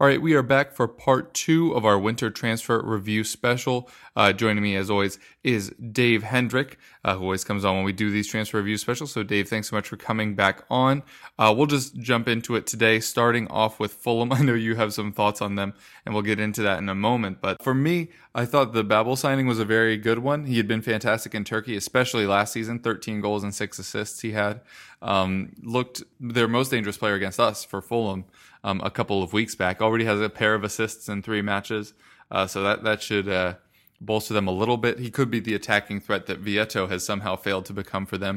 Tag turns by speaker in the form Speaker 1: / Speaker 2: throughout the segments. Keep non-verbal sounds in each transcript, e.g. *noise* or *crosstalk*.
Speaker 1: All right, we are back for part two of our winter transfer review special. Uh, joining me, as always, is Dave Hendrick, uh, who always comes on when we do these transfer review specials. So, Dave, thanks so much for coming back on. Uh, we'll just jump into it today, starting off with Fulham. *laughs* I know you have some thoughts on them, and we'll get into that in a moment. But for me, I thought the Babel signing was a very good one. He had been fantastic in Turkey, especially last season 13 goals and six assists he had. Um, looked their most dangerous player against us for Fulham um, a couple of weeks back. Already has a pair of assists in three matches. Uh, so that, that should uh, bolster them a little bit. He could be the attacking threat that Vietto has somehow failed to become for them.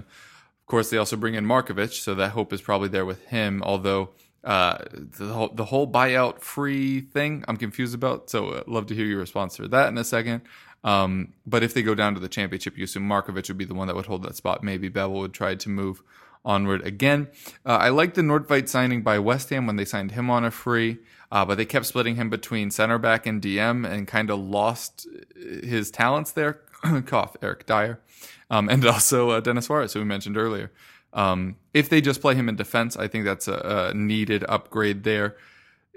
Speaker 1: Of course, they also bring in Markovic, so that hope is probably there with him, although. Uh, the whole, the whole buyout free thing I'm confused about. So I'd love to hear your response for that in a second. Um, but if they go down to the championship, you assume Markovic would be the one that would hold that spot. Maybe Babel would try to move onward again. Uh, I like the Nordtveit signing by West Ham when they signed him on a free, uh, but they kept splitting him between center back and DM and kind of lost his talents there. *coughs* Cough, Eric Dier, um, and also uh, Denis Suarez, who we mentioned earlier. Um, if they just play him in defense, I think that's a, a needed upgrade there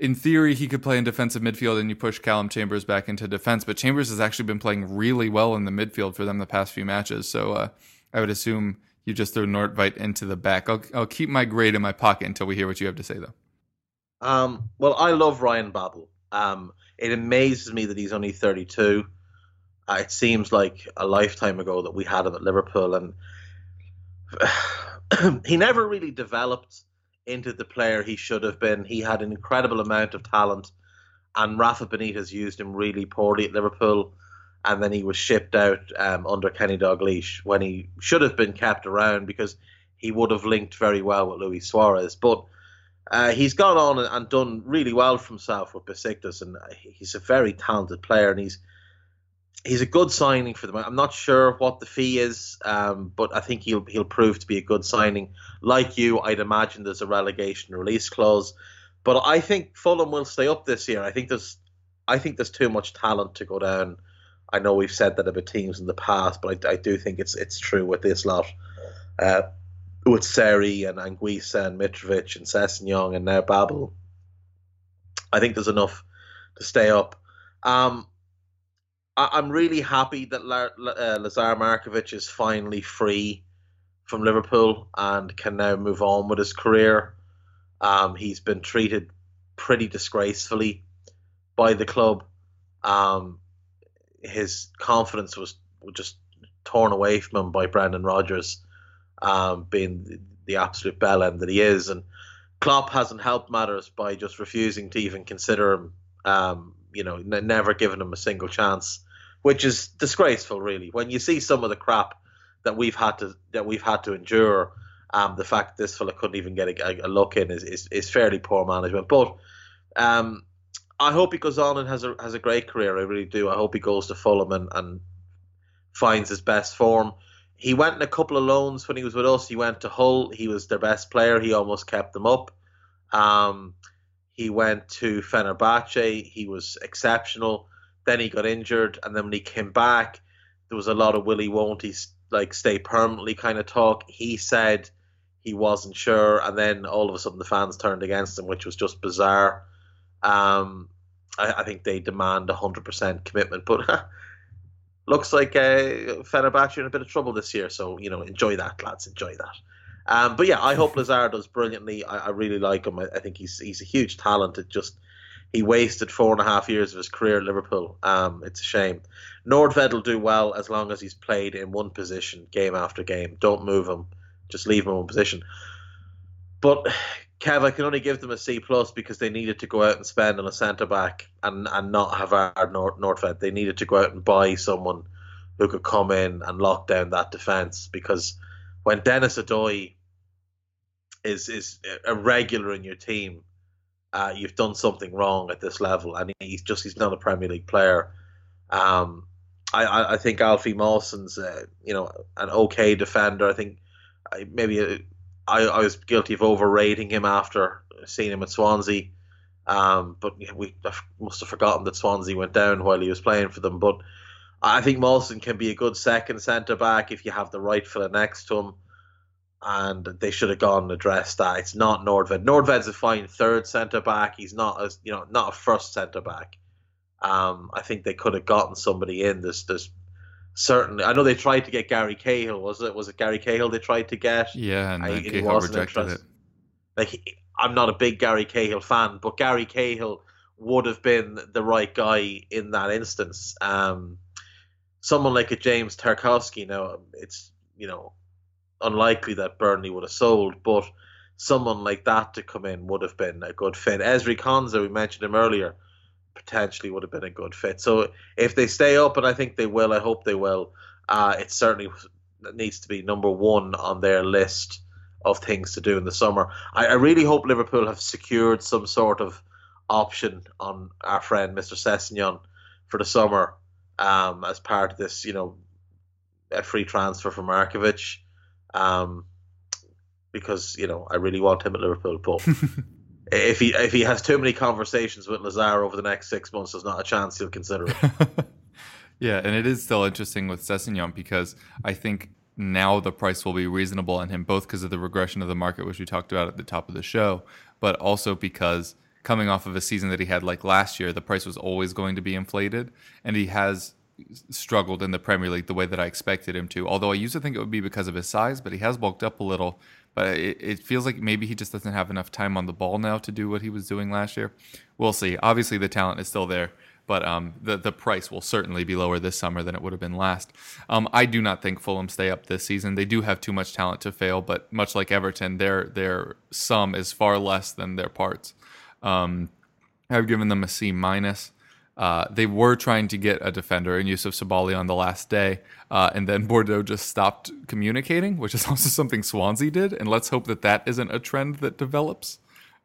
Speaker 1: in theory, he could play in defensive midfield and you push Calum Chambers back into defense. But Chambers has actually been playing really well in the midfield for them the past few matches. So uh, I would assume you just throw Nordtveit into the back. I'll, I'll keep my grade in my pocket until we hear what you have to say, though.
Speaker 2: Um, well, I love Ryan Babel. Um, it amazes me that he's only 32. Uh, it seems like a lifetime ago that we had him at Liverpool, and *sighs* he never really developed into the player he should have been. He had an incredible amount of talent, and Rafa Benitez used him really poorly at Liverpool. And then he was shipped out um, under Kenny Dalglish when he should have been kept around because he would have linked very well with Luis Suarez. But uh, he's gone on and, done really well for himself with Besiktas, and he's a very talented player, and he's he's a good signing for them. I'm not sure what the fee is, um, but I think he'll he'll prove to be a good signing. Like you, I'd imagine there's a relegation release clause, but I think Fulham will stay up this year. I think there's I think there's too much talent to go down. I know we've said that about teams in the past, but I, I do think it's it's true with this lot. Uh, with Seri and Anguissa and Mitrovic and Sessegnon and now Babel. I think there's enough to stay up. Um, I, am really happy that La, uh, Lazar Markovic is finally free from Liverpool and can now move on with his career. Um, he's been treated pretty disgracefully by the club. Um, his confidence was just torn away from him by Brendan Rodgers, um, being the, the absolute bell end that he is. And Klopp hasn't helped matters by just refusing to even consider him. Um, you know, n- never giving him a single chance, which is disgraceful, really. When you see some of the crap that we've had to that we've had to endure, um, the fact this fella couldn't even get a, a look in is, is, is fairly poor management. But um, I hope he goes on and has a has a great career. I really do. I hope he goes to Fulham and, and finds his best form. He went in a couple of loans when he was with us. He went to Hull. He was their best player. He almost kept them up. Um, he went to Fenerbahce. He was exceptional. Then he got injured, and then when he came back, there was a lot of will he won't he like stay permanently kind of talk. He said he wasn't sure, and then all of a sudden the fans turned against him, which was just bizarre. Um, I, I think they demand hundred percent commitment, but looks like uh, Fenerbahce are in a bit of trouble this year. So you know, enjoy that, lads, enjoy that. Um, but yeah, I hope *laughs* Lazar does brilliantly. I, I really like him. I, I, think he's he's a huge talent. It just he wasted four and a half years of his career at Liverpool. Um, it's a shame. Nordtveit will do well as long as he's played in one position game after game. Don't move him. Just leave him in one position. But Kev, I can only give them a C plus because they needed to go out and spend on a centre back and, and not have our Nord- Nordtveit. They needed to go out and buy someone who could come in and lock down that defence because when Denis Odoi is is a regular in your team, uh, you've done something wrong at this level, and he's just he's not a Premier League player. Um, I, I, think Alfie Mawson's uh, you know an okay defender. I think maybe uh, I, I was guilty of overrating him after seeing him at Swansea. Um, but we must have forgotten that Swansea went down while he was playing for them. But I think Mawson can be a good second centre back if you have the right fella next to him and they should have gone and addressed that. It's not Nordtveit. Nordtveit's a fine third centre back. He's not as you know not a first centre back. Um, I think they could have gotten somebody in. There's there's certainly. I know they tried to get Gary Cahill. Was it was it Gary Cahill they tried to get?
Speaker 1: Yeah, and
Speaker 2: I,
Speaker 1: Cahill rejected
Speaker 2: interest.
Speaker 1: it.
Speaker 2: Like he, I'm not a big Gary Cahill fan, but Gary Cahill would have been the right guy in that instance. Um, someone like a James Tarkowski. Now it's you know unlikely that Burnley would have sold, but someone like that to come in would have been a good fit. Ezri Konsa, we mentioned him earlier, potentially would have been a good fit. So if they stay up, and I think they will, I hope they will, uh, it certainly needs to be number one on their list of things to do in the summer. I, I really hope Liverpool have secured some sort of option on our friend Mr. Sessegnon for the summer um, as part of this, you know, a free transfer for Markovic um, because you know I really want him at Liverpool. But *laughs* if he if he has too many conversations with Lazar over the next six months, there's not a chance he'll consider it. *laughs*
Speaker 1: yeah, and it is still interesting with Sessegnon because I think now the price will be reasonable on him, both because of the regression of the market, which we talked about at the top of the show, but also because coming off of a season that he had like last year, the price was always going to be inflated, and he has struggled in the Premier League the way that I expected him to. Although I used to think it would be because of his size, but he has bulked up a little. But it, it, feels like maybe he just doesn't have enough time on the ball now to do what he was doing last year. We'll see. Obviously, the talent is still there, but um, the the price will certainly be lower this summer than it would have been last. Um, I do not think Fulham stay up this season. They do have too much talent to fail, but much like Everton, their their sum is far less than their parts. Um, I've given them a C minus. Uh, they were trying to get a defender in Youssouf Sabaly on the last day, uh, and then Bordeaux just stopped communicating, which is *laughs* also something Swansea did. And let's hope that that isn't a trend that develops,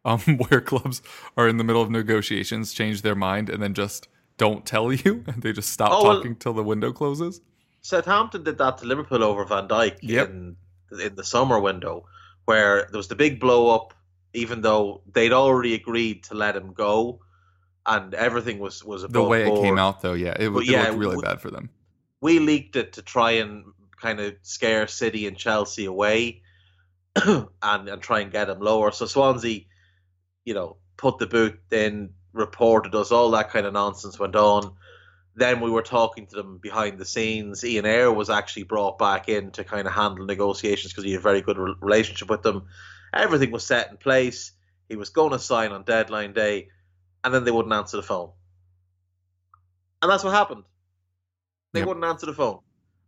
Speaker 1: um, *laughs* where clubs are in the middle of negotiations, change their mind, and then just don't tell you, *laughs* and they just stop
Speaker 2: Oh, well-
Speaker 1: talking till the window closes.
Speaker 2: Southampton did that to Liverpool over Van Dijk
Speaker 1: Yep.
Speaker 2: in in the summer window, where there was the big blow up, even though they'd already agreed to let him go, and everything was was
Speaker 1: The way it came out, though, yeah, it, it
Speaker 2: yeah,
Speaker 1: looked really
Speaker 2: w-
Speaker 1: bad for them.
Speaker 2: we leaked it to try and kind of scare City and Chelsea away *clears throat* and, and try and get them lower. So Swansea, you know, put the boot in, reported us, all that kind of nonsense went on. Then we were talking to them behind the scenes. Ian Ayre was actually brought back in to kind of handle negotiations because he had a very good re- relationship with them. Everything was set in place. He was going to sign on deadline day, and then they wouldn't answer the phone. And that's what happened. They
Speaker 1: Yep.
Speaker 2: wouldn't answer the phone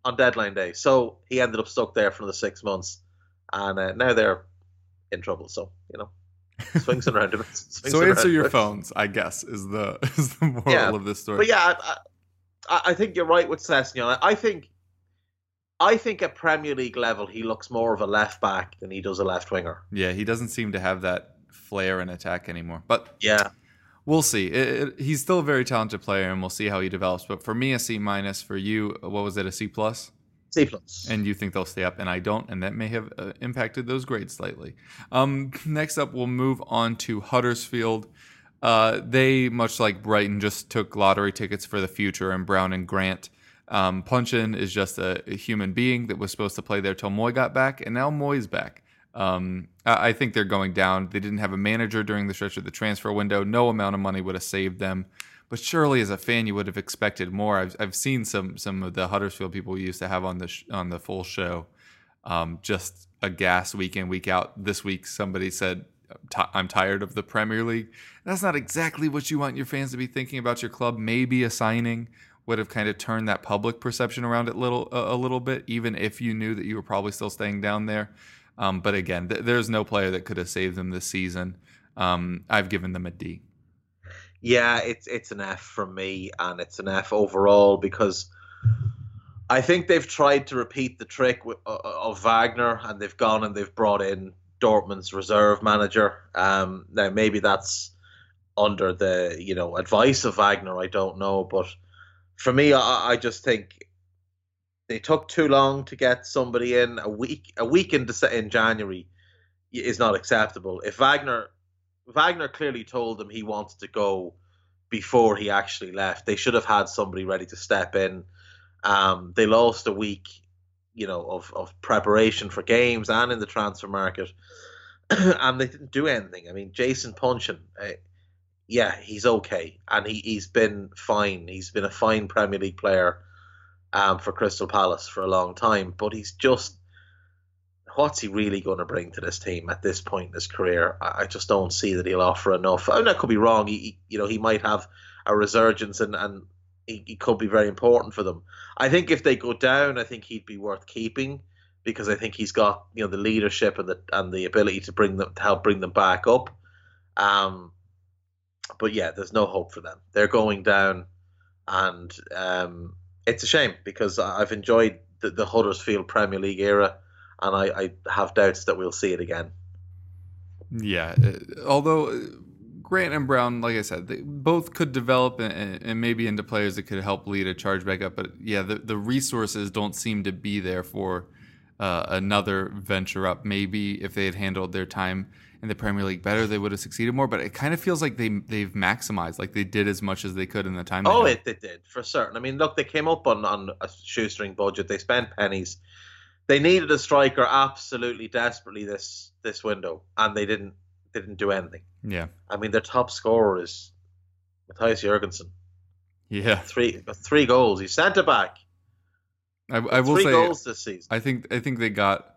Speaker 2: on deadline day. So he ended up stuck there for another six months. And uh, now they're in trouble. So, you know, swings and roundabouts. *laughs* swings
Speaker 1: So
Speaker 2: and
Speaker 1: answer your phones, I guess, is the *laughs* is the moral
Speaker 2: Yeah,
Speaker 1: of this story.
Speaker 2: But yeah, I, I, I think you're right with Sessegnon. I think, I think at Premier League level, he looks more of a left back than he does a left winger.
Speaker 1: Yeah, he doesn't seem to have that flair and attack anymore. But
Speaker 2: Yeah.
Speaker 1: We'll see. It, it, he's still a very talented player, and we'll see how he develops. But for me, a C minus. For you, what was it? A C plus?
Speaker 2: C plus.
Speaker 1: And you think they'll stay up, and I don't, and that may have uh, impacted those grades slightly. Um, *laughs* next up, we'll move on to Huddersfield. Uh, they, much like Brighton, just took lottery tickets for the future, and Brown and Grant. Um, Puncheon is just a, a human being that was supposed to play there till Mooy got back, and now Mooy's back. Um, I, think they're going down. They didn't have a manager during the stretch of the transfer window. No amount of money would have saved them. But surely, as a fan, you would have expected more. I've, I've seen some some of the Huddersfield people we used to have on the sh- on the full show, um, just a gas week in week out. This week, somebody said "I'm tired of the Premier League. That's not exactly what you want your fans to be thinking about your club. Maybe a signing would have kind of turned that public perception around it little a little bit, even if you knew that you were probably still staying down there. Um, but again, th- there's no player that could have saved them this season. Um, I've given them a D.
Speaker 2: Yeah, it's it's an F from me, and it's an F overall because I think they've tried to repeat the trick of Wagner, and they've gone and they've brought in Dortmund's reserve manager. Um, now maybe that's under the you know advice of Wagner. I don't know, but for me, I, I just think they took too long to get somebody in. A week, a week in, in January is not acceptable. If Wagner, Wagner clearly told them he wanted to go before he actually left. They should have had somebody ready to step in. Um, they lost a week, you know, of, of preparation for games and in the transfer market, *clears throat* and they didn't do anything. I mean, Jason Puncheon, uh, yeah, he's okay, and he he's been fine. He's been a fine Premier League player um, for Crystal Palace for a long time, but he's just what's he really going to bring to this team at this point in his career? I, I just don't see that he'll offer enough. I mean, I could be wrong. He, he, you know, he might have a resurgence and and he, he could be very important for them. I think if they go down, I think he'd be worth keeping because I think he's got you know the leadership and the and the ability to bring them to help bring them back up. Um, but yeah, there's no hope for them. They're going down, and um, it's a shame because I've enjoyed the, the Huddersfield Premier League era, and I, I have doubts that we'll see it again.
Speaker 1: Yeah, uh, although uh, Grant and Brown, like I said, they both could develop and, and, maybe into players that could help lead a charge back up. But yeah, the, the resources don't seem to be there for uh, another venture up. Maybe if they had handled their time in the Premier League better, they would have succeeded more. But it kind of feels like they they've maximized, like they did as much as they could in the time.
Speaker 2: Oh, it, it did for certain. I mean, look, they came up on on a shoestring budget. They spent pennies. They needed a striker absolutely desperately this this window, and they didn't didn't do anything.
Speaker 1: Yeah,
Speaker 2: I mean, their top scorer is Mathias Jorgensen.
Speaker 1: Yeah,
Speaker 2: three three goals. He's centre back.
Speaker 1: I, I will
Speaker 2: three
Speaker 1: say,
Speaker 2: goals this season.
Speaker 1: I think I think they got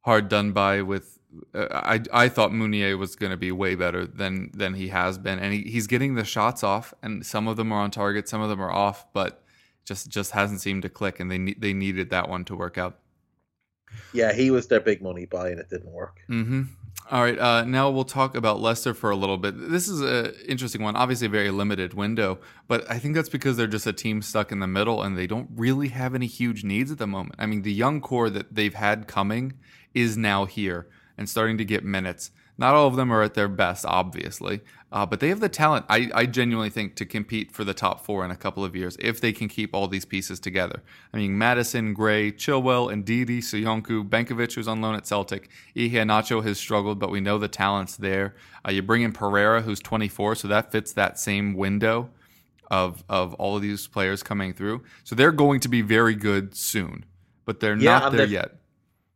Speaker 1: hard done by with I I thought Mounié was going to be way better than than he has been, and he, he's getting the shots off, and some of them are on target, some of them are off, but just just hasn't seemed to click, and they they needed that one to work out.
Speaker 2: Yeah, he was their big money buy, and it didn't work.
Speaker 1: Mm-hmm. All right, uh, now we'll talk about Leicester for a little bit. This is an interesting one, obviously a very limited window, but I think that's because they're just a team stuck in the middle and they don't really have any huge needs at the moment. I mean, the young core that they've had coming is now here and starting to get minutes. Not all of them are at their best, obviously, uh, but they have the talent, I, I, genuinely think, to compete for the top four in a couple of years if they can keep all these pieces together. I mean, Maddison, Gray, Chilwell, Ndidi, Soyuncu, Benkovic, who's on loan at Celtic. Iheanacho has struggled, but we know the talent's there. Uh, you bring in Pereira, who's 24, so that fits that same window of, of all of these players coming through. So they're going to be very good soon, but they're yeah, not there yet.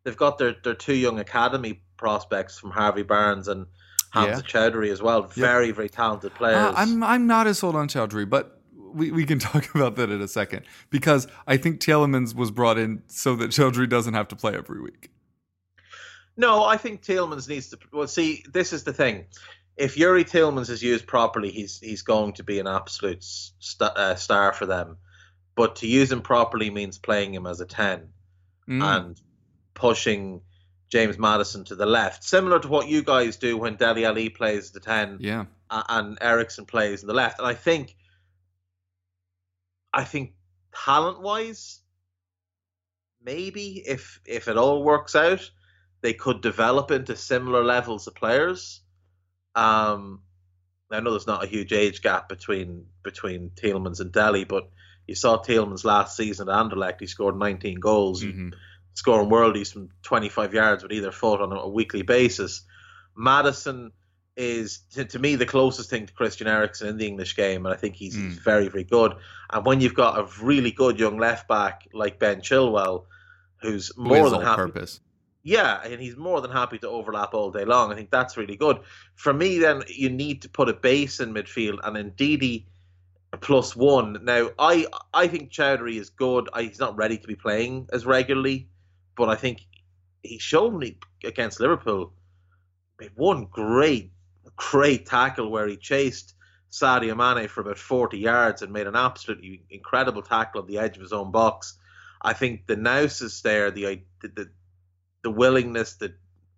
Speaker 2: They've got their, their two young academy prospects from Harvey Barnes and Hamza yeah. Choudhury as well. Very, yep. very talented players. Uh,
Speaker 1: I'm I'm not as sold on Choudhury, but we, we can *laughs* talk about that in a second because I think Tielemans was brought in so that Choudhury doesn't have to play every week.
Speaker 2: No, I think Tielemans needs to. Well, see, this is the thing. If Youri Tielemans is used properly, he's he's going to be an absolute st- uh, star for them. But to use him properly means playing him as a ten mm. and pushing James Maddison to the left, similar to what you guys do when Dele Alli plays the ten,
Speaker 1: yeah,
Speaker 2: and Eriksen plays in the left. And I think, I think talent wise, maybe if if it all works out, they could develop into similar levels of players. Um, I know there's not a huge age gap between between Tielemans and Dele, but you saw Tielemans last season at Anderlecht. He scored 19 goals. Mm-hmm scoring worldies from 25 yards with either foot on a, weekly basis. Maddison is to, to, me the closest thing to Christian Eriksen in the English game, and I think he's, mm. he's, very very good. And when you've got a really good young left back like Ben Chilwell, who's more than happy,
Speaker 1: purpose.
Speaker 2: yeah, and he's more than happy to overlap all day long. I think that's really good. For me, then you need to put a base in midfield, and Ndidi plus one. Now, I I think Choudhury is good. I, he's not ready to be playing as regularly but I think he showed me against Liverpool one great, great tackle where he chased Sadio Mane for about 40 yards and made an absolutely incredible tackle on the edge of his own box. I think the nous is there, the the the willingness, the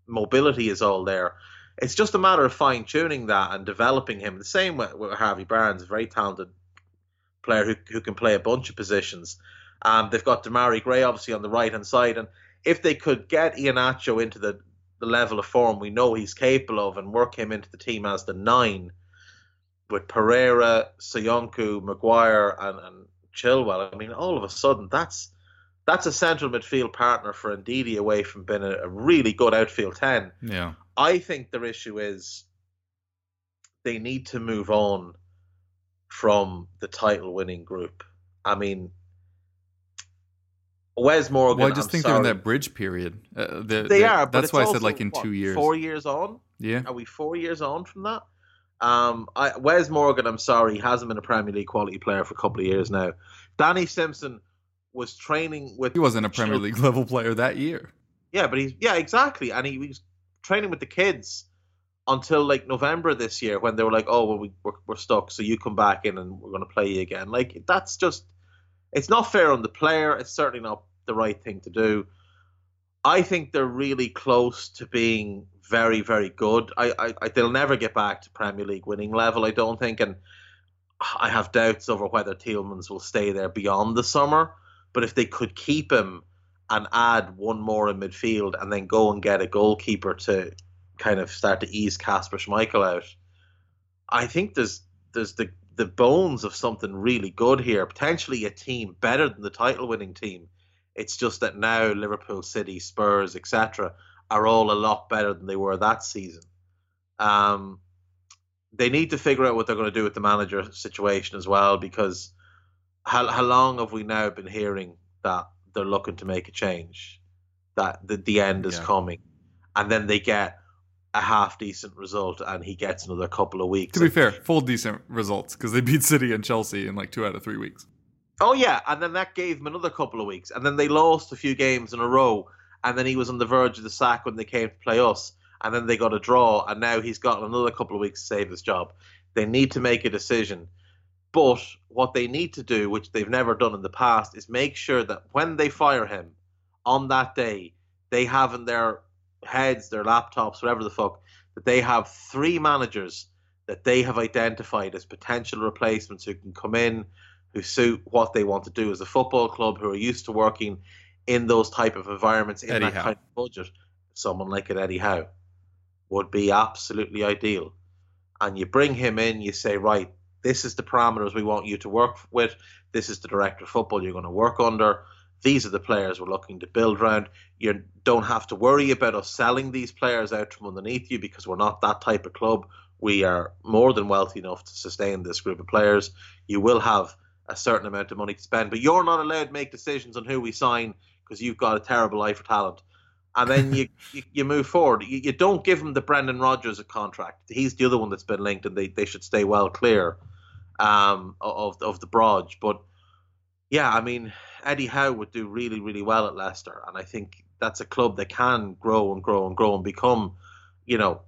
Speaker 2: mobility is all there. It's just a matter of fine tuning that and developing him. The same with, with Harvey Barnes, a very talented player who who can play a bunch of positions. Um, they've got Demarai Gray obviously on the right hand side, and if they could get Iheanacho into the the level of form we know he's capable of and work him into the team as the nine with Pereira, Soyuncu, Maguire, and, and Chilwell. I mean, all of a sudden, that's that's a central midfield partner for Ndidi away from being a, a really good outfield ten.
Speaker 1: Yeah.
Speaker 2: I think their issue is they need to move on from the title winning group. I mean, Wes Morgan.
Speaker 1: Well, I just
Speaker 2: I'm
Speaker 1: think
Speaker 2: sorry,
Speaker 1: they're in that bridge period. Uh, they're-
Speaker 2: They
Speaker 1: they're-
Speaker 2: are.
Speaker 1: That's why I said like in
Speaker 2: what,
Speaker 1: two years.
Speaker 2: Four years on.
Speaker 1: Yeah.
Speaker 2: Are we four years on from that? Um, I, Wes Morgan, I'm sorry, he hasn't been a Premier League quality player for a couple of years now. Danny Simpson was training with.
Speaker 1: He wasn't a Premier League *laughs* level player that year.
Speaker 2: Yeah, but he's yeah, exactly, and he was training with the kids until like November this year when they were like, "Oh, well, we, we're we're stuck, so you come back in and we're going to play you again." Like that's just, it's not fair on the player. It's certainly not the right thing to do. I think they're really close to being very, very good. I, I, I they'll never get back to Premier League winning level. I don't think, and I have doubts over whether Tielemans will stay there beyond the summer. But if they could keep him and add one more in midfield, and then go and get a goalkeeper to kind of start to ease Kasper Schmeichel out, I think there's there's the the bones of something really good here. Potentially a team better than the title winning team. It's just that now Liverpool, City, Spurs, etc., are all a lot better than they were that season. Um, they need to figure out what they're going to do with the manager situation as well, because how how long have we now been hearing that they're looking to make a change, that the the end is
Speaker 1: Yeah.
Speaker 2: coming, and then they get a half decent result, and he gets another couple of weeks.
Speaker 1: To be fair, full decent results because they beat City and Chelsea in like two out of three weeks.
Speaker 2: Oh yeah, and then that gave him another couple of weeks, and then they lost a few games in a row, and then he was on the verge of the sack when they came to play us, and then they got a draw, and now he's got another couple of weeks to save his job. They need to make a decision, but what they need to do, which they've never done in the past, is make sure that when they fire him on that day, they have in their heads, their laptops, whatever the fuck, that they have three managers that they have identified as potential replacements who can come in who suit what they want to do as a football club, who are used to working in those type of environments in
Speaker 1: Eddie
Speaker 2: that
Speaker 1: Howe.
Speaker 2: kind of budget. Someone like an Eddie Howe would be absolutely ideal. And you bring him in, you say, right, this is the parameters we want you to work with. This is the director of football you're going to work under. These are the players we're looking to build around. You don't have to worry about us selling these players out from underneath you because we're not that type of club. We are more than wealthy enough to sustain this group of players. You will have a certain amount of money to spend, but you're not allowed to make decisions on who we sign because you've got a terrible eye for talent. And then you, *laughs* you, you move forward. You, you don't give him the Brendan Rodgers a contract. He's the other one that's been linked, and they, they should stay well clear um, of of the Brodge. But yeah, I mean, Eddie Howe would do really, really well at Leicester, and I think that's a club that can grow and grow and grow and become, you know,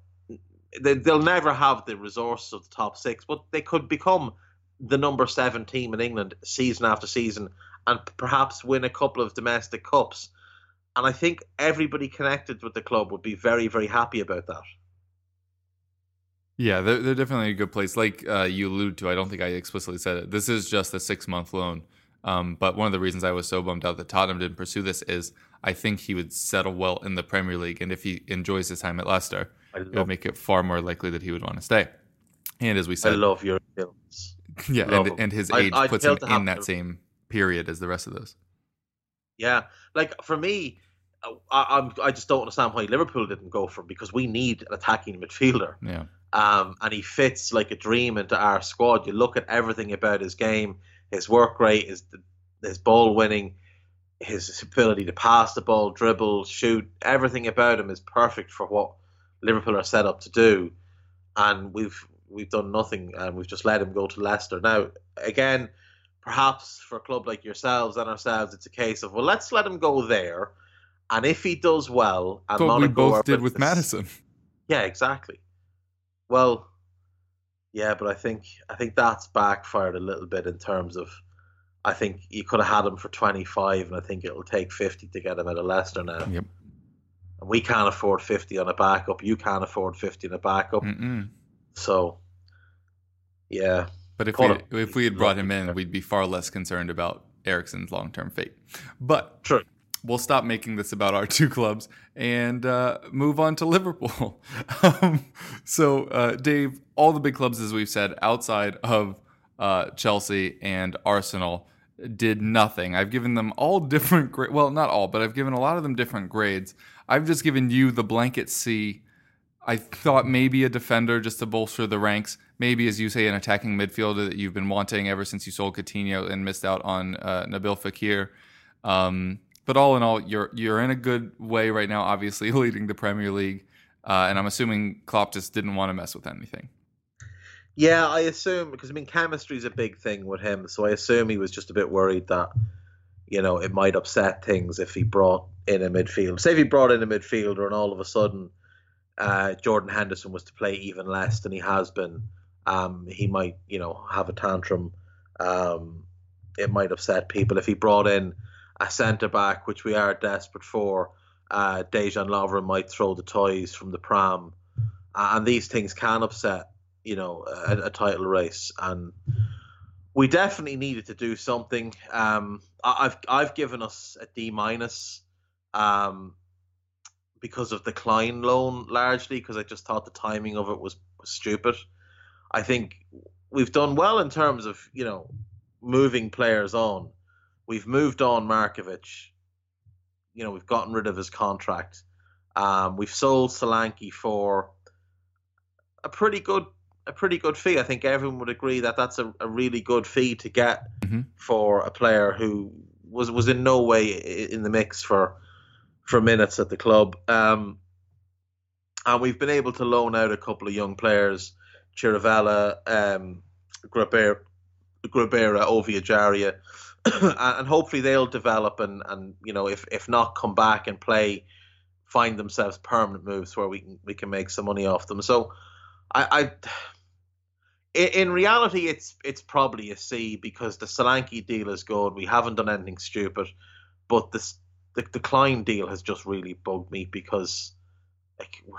Speaker 2: they, they'll never have the resources of the top six, but they could become the number seven team in England season after season and perhaps win a couple of domestic cups. And I think everybody connected with the club would be very, very happy about that.
Speaker 1: Yeah, they're, they're definitely a good place. Like uh, you allude to, I don't think I explicitly said it. This is just a six month loan. Um, but one of the reasons I was so bummed out that Tottenham didn't pursue this is I think he would settle well in the Premier League. And if he enjoys his time at Leicester, it would make it far more likely that he would want to stay. And as we said, I
Speaker 2: love your films. *laughs*
Speaker 1: yeah,
Speaker 2: love
Speaker 1: and, and his age
Speaker 2: I'd
Speaker 1: puts him in that
Speaker 2: to-
Speaker 1: same period as the rest of those.
Speaker 2: Yeah, like for me, uh, I, I'm I just don't understand why Liverpool didn't go for him because we need an attacking midfielder.
Speaker 1: Yeah.
Speaker 2: um, and he fits like a dream into our squad. You look at everything about his game, his work rate, his his ball winning, his ability to pass the ball, dribble, shoot. Everything about him is perfect for what Liverpool are set up to do, and we've we've done nothing, and we've just let him go to Leicester. Now, again, perhaps for a club like yourselves and ourselves, it's a case of well, let's let him go there, and if he does well, and
Speaker 1: what we both did
Speaker 2: with the-
Speaker 1: Maddison.
Speaker 2: Yeah, exactly. Well, yeah, but I think I think that's backfired a little bit in terms of I think you could have had him for 25, and I think it'll take 50 to get him out of Leicester now.
Speaker 1: Yep.
Speaker 2: And we can't afford 50 on a backup. You can't afford 50 on a backup.
Speaker 1: Mm-mm.
Speaker 2: So, yeah.
Speaker 1: But if we
Speaker 2: him.
Speaker 1: if we had brought him in, we'd be far less concerned about Eriksen's long term fate. But
Speaker 2: True.
Speaker 1: We'll stop making this about our *laughs* two clubs and uh, move on to Liverpool. *laughs* um, so, uh, Dave, all the big clubs, as we've said, outside of uh, Chelsea and Arsenal, did nothing. I've given them all different grades. Well, not all, but I've given a lot of them different grades. I've just given you the blanket C. I thought maybe a defender just to bolster the ranks. Maybe, as you say, an attacking midfielder that you've been wanting ever since you sold Coutinho and missed out on uh, Nabil Fekir. Um, but all in all, you're you're in a good way right now. Obviously, *laughs* leading the Premier League, uh, and I'm assuming Klopp just didn't want to mess with anything.
Speaker 2: Yeah, I assume because I mean chemistry is a big thing with him, so I assume he was just a bit worried that you know it might upset things if he brought in a midfield. Say if he brought in a midfielder and all of a sudden uh, Jordan Henderson was to play even less than he has been, um, he might you know have a tantrum. Um, it might upset people if he brought in a centre back, which we are desperate for. Uh, Dejan Lovren might throw the toys from the pram, uh, and these things can upset you know a, a title race. And we definitely needed to do something. Um I, i've i've given us a d minus um because of the Clyne loan largely because i just thought the timing of it was, was stupid. I think we've done well in terms of you know moving players on we've moved on markovic you know we've gotten rid of his contract um we've sold solanke for a pretty good a pretty good fee. I think everyone would agree that that's a, a really good fee to get
Speaker 1: Mhm.
Speaker 2: for a player who was was in no way in the mix for for minutes at the club. Um, and we've been able to loan out a couple of young players, Chirivella, um, Grabara, Oviajaria, and and hopefully they'll develop and, and you know if if not come back and play, find themselves permanent moves where we can we can make some money off them. So I, I *sighs* in, reality, it's it's probably a C because the Solanke deal is good. We haven't done anything stupid, but this the, the Clyne deal has just really bugged me because like we're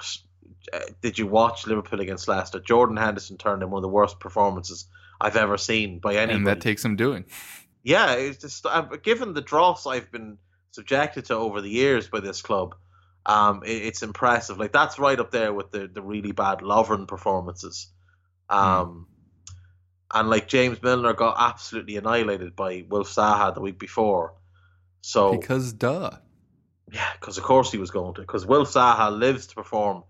Speaker 2: uh, did you watch Liverpool against Leicester? Jordan Henderson turned in one of the worst performances I've ever seen by anybody.
Speaker 1: And that takes some doing.
Speaker 2: Yeah, it's just uh, given the dross I've been subjected to over the years by this club, um, it, it's impressive. Like that's right up there with the the really bad Lovren performances. Um, and like James Milner got absolutely annihilated by Wilf Zaha the week before. So
Speaker 1: Because duh.
Speaker 2: yeah, because of course he was going to. Because Wilf Zaha lives to perform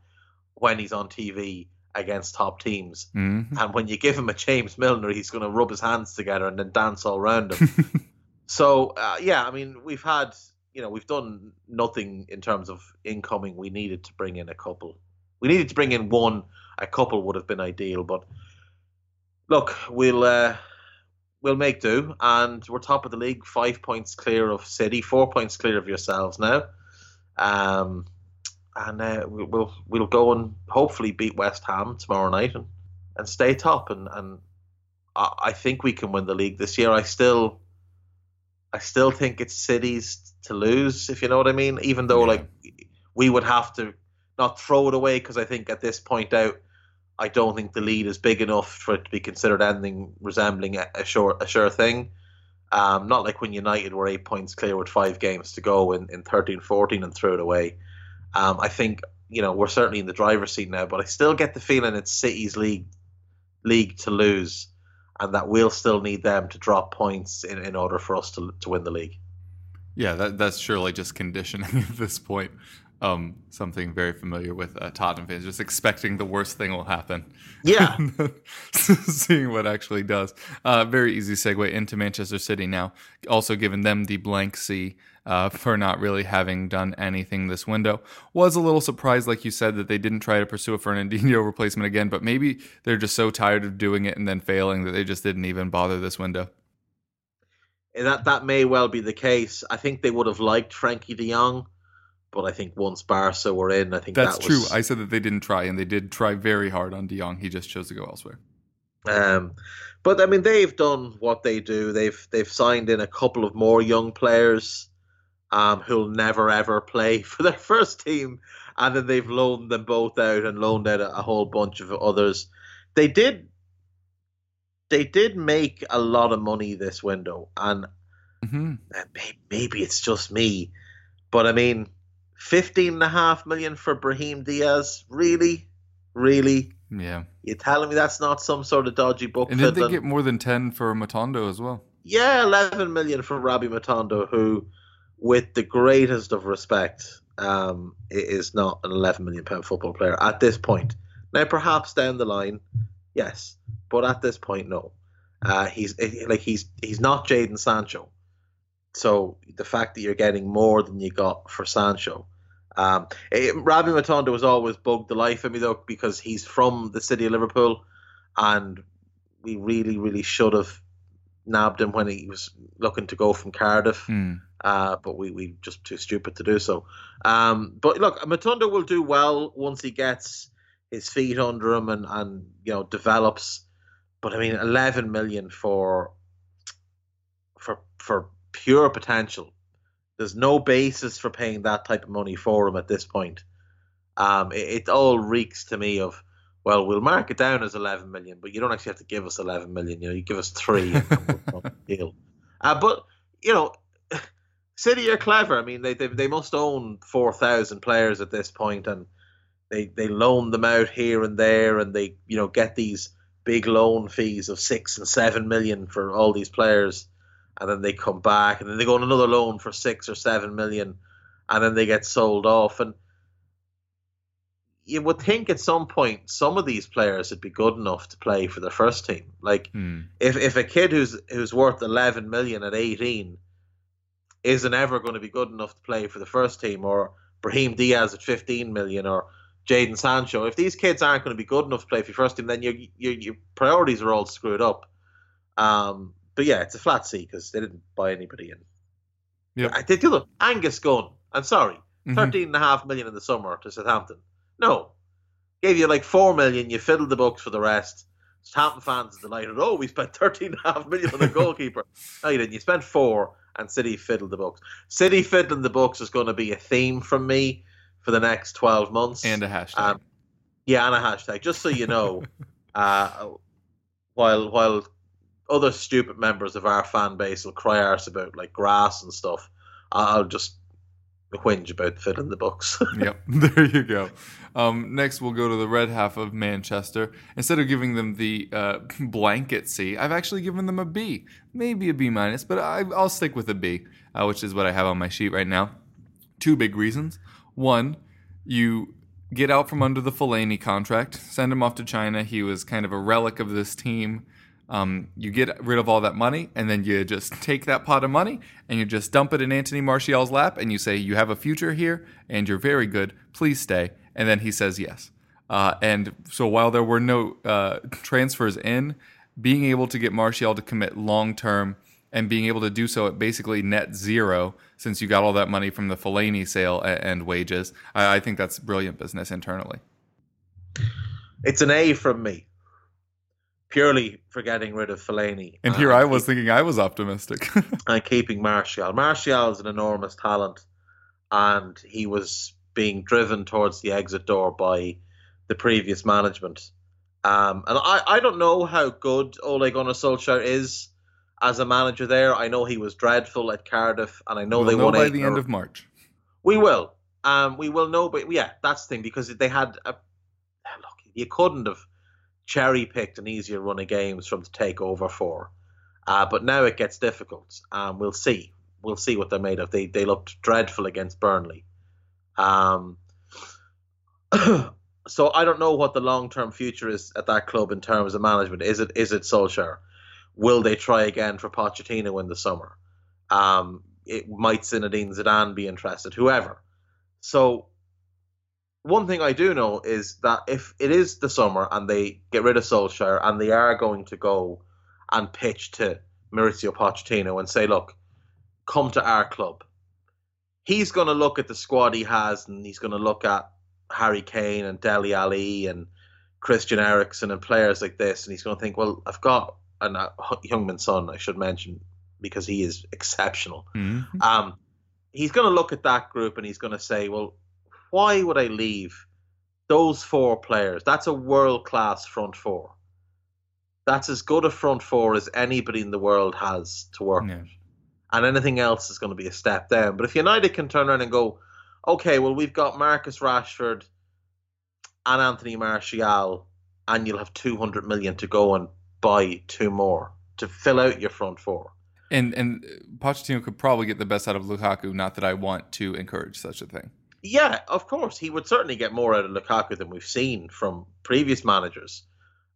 Speaker 2: when he's on TV against top teams.
Speaker 1: Mhm.
Speaker 2: And when you give him a James Milner, he's going to rub his hands together and then dance all around him. *laughs* so uh, yeah, I mean, we've had you know we've done nothing in terms of incoming. We needed to bring in a couple. We needed to bring in one. A couple would have been ideal, but look, we'll uh, we'll make do, and we're top of the league, five points clear of City, four points clear of yourselves now. Um, and uh, we- we'll we'll go and hopefully beat West Ham tomorrow night and, and stay top. And, and I, I think we can win the league this year. I still I still think it's City's to lose, if you know what I mean. Even though
Speaker 1: Yeah.
Speaker 2: like we would have to not throw it away because I think at this point out, I don't think the lead is big enough for it to be considered anything resembling a, a sure a sure thing. Um, not like when United were eight points clear with five games to go in, in 13 14 and threw it away. Um, I think, you know, we're certainly in the driver's seat now, but I still get the feeling it's City's league league to lose and that we'll still need them to drop points in, in order for us to, to win the league.
Speaker 1: Yeah, that, that's surely just conditioning *laughs* at this point. Um, something very familiar with uh, Tottenham fans, just expecting the worst thing will happen.
Speaker 2: Yeah. *laughs*
Speaker 1: Seeing what actually does. Uh, very easy segue into Manchester City now. Also given them the blank C uh, for not really having done anything this window. Was a little surprised, like you said, that they didn't try to pursue a Fernandinho *laughs* replacement again, but maybe they're just so tired of doing it and then failing that they just didn't even bother this window.
Speaker 2: that that may well be the case. I think they would have liked Frenkie De Jong, But I think once Barca were in, I think
Speaker 1: That's
Speaker 2: that
Speaker 1: true. I said that they didn't try, and they did try very hard on De Jong. He just chose to go elsewhere.
Speaker 2: Um, but I mean, they've done what they do. They've they've signed in a couple of more young players, um, who'll never ever play *laughs* for their first team, and then they've loaned them both out and loaned out a, a whole bunch of others. They did. They did make a lot of money this window, and
Speaker 1: mm-hmm.
Speaker 2: uh, maybe it's just me, but I mean, fifteen and a half million for Brahim Diaz, really, really.
Speaker 1: Yeah.
Speaker 2: you're telling me that's not some sort of dodgy book
Speaker 1: And did they get more than 10 for Matondo as well?
Speaker 2: Yeah, 11 million for Rabbi Matondo, who, with the greatest of respect, um, is not an 11 million pound football player at this point. Now, perhaps down the line, yes, but at this point, no. Uh, he's eh, like he's he's not Jadon Sancho, so the fact that you're getting more than you got for Sancho. Um, eh, Rabbi Matondo has always bugged the life of me though because he's from the city of Liverpool, and we really, really should have nabbed him when he was looking to go from Cardiff,
Speaker 1: Hmm.
Speaker 2: uh, but we we just too stupid to do so. Um, but look, Matondo will do well once he gets his feet under him and and you know develops. But I mean, eleven million for for for pure potential. There's no basis for paying that type of money for him at this point. Um, it, it all reeks to me of well, we'll mark it down as 11 million, but you don't actually have to give us 11 million. You know, you give us three and we'll done the *laughs* deal. Uh, but you know, *laughs* City are clever. I mean, they they, they must own 4,000 players at this point, and they they loan them out here and there, and they you know get these big loan fees of six and seven million for all these players, and then they come back, and then they go on another loan for six or seven million, and then they get sold off, and you would think at some point some of these players would be good enough to play for the first team. Like
Speaker 1: Hmm.
Speaker 2: if if a kid who's who's worth eleven million at eighteen isn't ever going to be good enough to play for the first team, or Brahim Diaz at fifteen million, or Jadon Sancho, if these kids aren't going to be good enough to play for your first team, then your your your priorities are all screwed up. Um, but yeah, it's a flat C because they didn't buy anybody in.
Speaker 1: Yep.
Speaker 2: I did the Angus Gunn. I'm sorry,
Speaker 1: Mhm.
Speaker 2: thirteen and a half million in the summer to Southampton. No, gave you like four million. You fiddled the books for the rest. Southampton fans are delighted. Oh, we spent *laughs* thirteen and a half million on a goalkeeper. *laughs* no, you didn't. You spent four, and City fiddled the books. City fiddling the books is going to be a theme from me for the next twelve months.
Speaker 1: And a hashtag.
Speaker 2: Um, yeah, and a hashtag. Just so you know, *laughs* uh, while while other stupid members of our fan base will cry arse about like grass and stuff, I'll just whinge about fiddling the books. *laughs*
Speaker 1: yep, *laughs* there you go. Um, next, we'll go to the red half of Manchester. Instead of giving them the uh, *laughs* blanket C, I've actually given them a B, maybe a B minus, but I, I'll stick with a B, uh, which is what I have on my sheet right now. Two big reasons. One, you get out from under the Fellaini contract, send him off to China. He was kind of a relic of this team. Um, you get rid of all that money, and then you just take that pot of money and you just dump it in Anthony Martial's lap, and you say, "You have a future here, and you're very good. Please stay." And then he says yes. Uh, and so while there were no uh, transfers in, being able to get Martial to commit long term and being able to do so at basically net zero, since you got all that money from the Fellaini sale and wages, I, I think that's brilliant business internally.
Speaker 2: it's an A from me, purely for getting rid of Fellaini.
Speaker 1: And here
Speaker 2: and
Speaker 1: I was thinking I was optimistic. *laughs*
Speaker 2: and keeping Martial. Martial is an enormous talent, and he was being driven towards the exit door by the previous management. Um, and I, I don't know how good Ole Gunnar Solskjaer is as a manager there. I know he was dreadful at Cardiff, and I know
Speaker 1: we'll
Speaker 2: they
Speaker 1: know
Speaker 2: won
Speaker 1: by the end of March.
Speaker 2: We will. Um, we will know, but yeah, that's the thing because they had a look. You couldn't have cherry picked an easier run of games from to take over for, uh, but now it gets difficult. Um, we'll see. We'll see what they're made of. They they looked dreadful against Burnley. Um, *clears throat* so I don't know what the long term future is at that club in terms of management. Is it is it Solskjaer? Will they try again for Pochettino in the summer? Um, it might Zinedine Zidane be interested? Whoever. So one thing I do know is that if it is the summer and they get rid of Solskjaer and they are going to go and pitch to Mauricio Pochettino and say, look, come to our club. he's going to look at the squad he has, and he's going to look at Harry Kane and Dele Alli and Christian Eriksen and players like this, and he's going to think, well, I've got uh, Heung-min Son, I should mention, because he is exceptional.
Speaker 1: Mhm.
Speaker 2: Um, he's going to look at that group and he's going to say, well, why would I leave those four players? That's a world class front four. That's as good a front four as anybody in the world has to work
Speaker 1: Yeah.
Speaker 2: with. And anything else is going to be a step down. But if United can turn around and go, okay, well, we've got Marcus Rashford and Anthony Martial, and you'll have 200 million to go and buy two more to fill out your front four.
Speaker 1: And and Pochettino could probably get the best out of Lukaku. Not that I want to encourage such a thing.
Speaker 2: Yeah, of course. He would certainly get more out of Lukaku than we've seen from previous managers.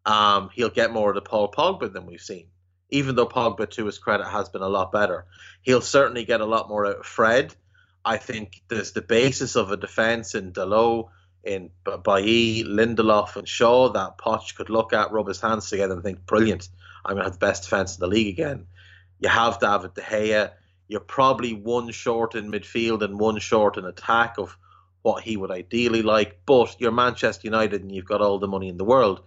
Speaker 2: Um, he'll get more out of Paul Pogba than we've seen. Even though Pogba, to his credit, has been a lot better. He'll certainly get a lot more out of Fred. I think there's the basis of a defence in Dalot, in Bailly, Lindelof, and Shaw that Poch could look at, rub his hands together, and think, brilliant, I'm going to have the best defence in the league again. You have David De Gea. You're probably one short in midfield and one short in attack of what he would ideally like. But you're Manchester United and you've got all the money in the world.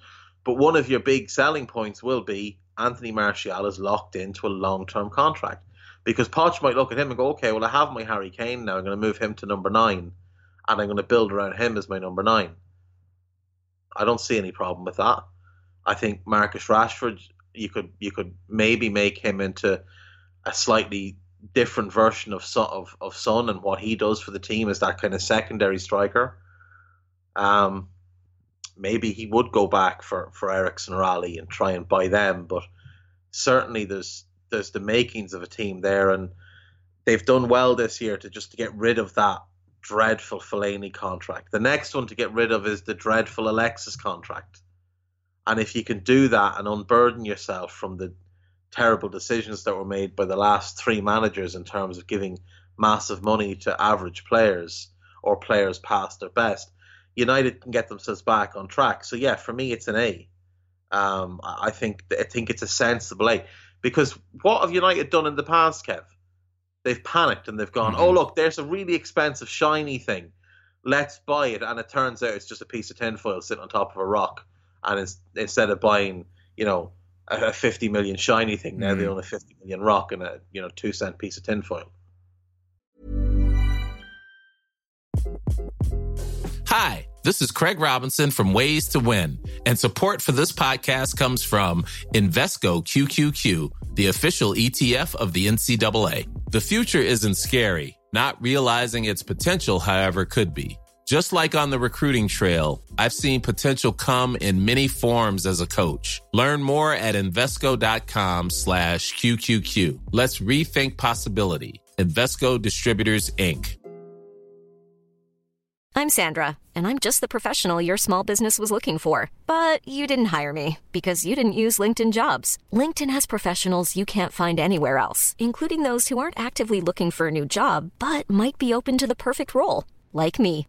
Speaker 2: But one of your big selling points will be Anthony Martial is locked into a long term contract. Because Poch might look at him and go, okay, well, I have my Harry Kane now. I'm going to move him to number nine and I'm going to build around him as my number nine. I don't see any problem with that. I think Marcus Rashford, you could you could maybe make him into a slightly different version of Son, of, of Son and what he does for the team as that kind of secondary striker. Um, maybe he would go back for for Eriksen or Alli and try and buy them, but certainly there's there's the makings of a team there, and they've done well this year to just to get rid of that dreadful Fellaini contract. The next one to get rid of is the dreadful Alexis contract. And if you can do that and unburden yourself from the terrible decisions that were made by the last three managers in terms of giving massive money to average players or players past their best, United can get themselves back on track. So yeah, for me, it's an A. Um, I think I think it's a sensible A because what have United done in the past, Kev? They've panicked and they've gone, oh look, there's a really expensive shiny thing. Let's buy it, and it turns out it's just a piece of tinfoil sitting on top of a rock. And instead of buying, you know, a, a 50 million shiny thing, now they
Speaker 1: Mhm.
Speaker 2: own a 50 million rock and a you know two cent piece of tinfoil.
Speaker 3: Hi, this is Craig Robinson from Ways to Win, and support for this podcast comes from Invesco QQQ, the official ETF of the NCAA. The future isn't scary. Not realizing its potential, however, could be. Just like on the recruiting trail, I've seen potential come in many forms as a coach. Learn more at Invesco.com slash QQQ. Let's rethink possibility. Invesco Distributors, Inc.
Speaker 4: I'm Sandra, and I'm just the professional your small business was looking for. But you didn't hire me because you didn't use LinkedIn jobs. LinkedIn has professionals you can't find anywhere else, including those who aren't actively looking for a new job but might be open to the perfect role, like me.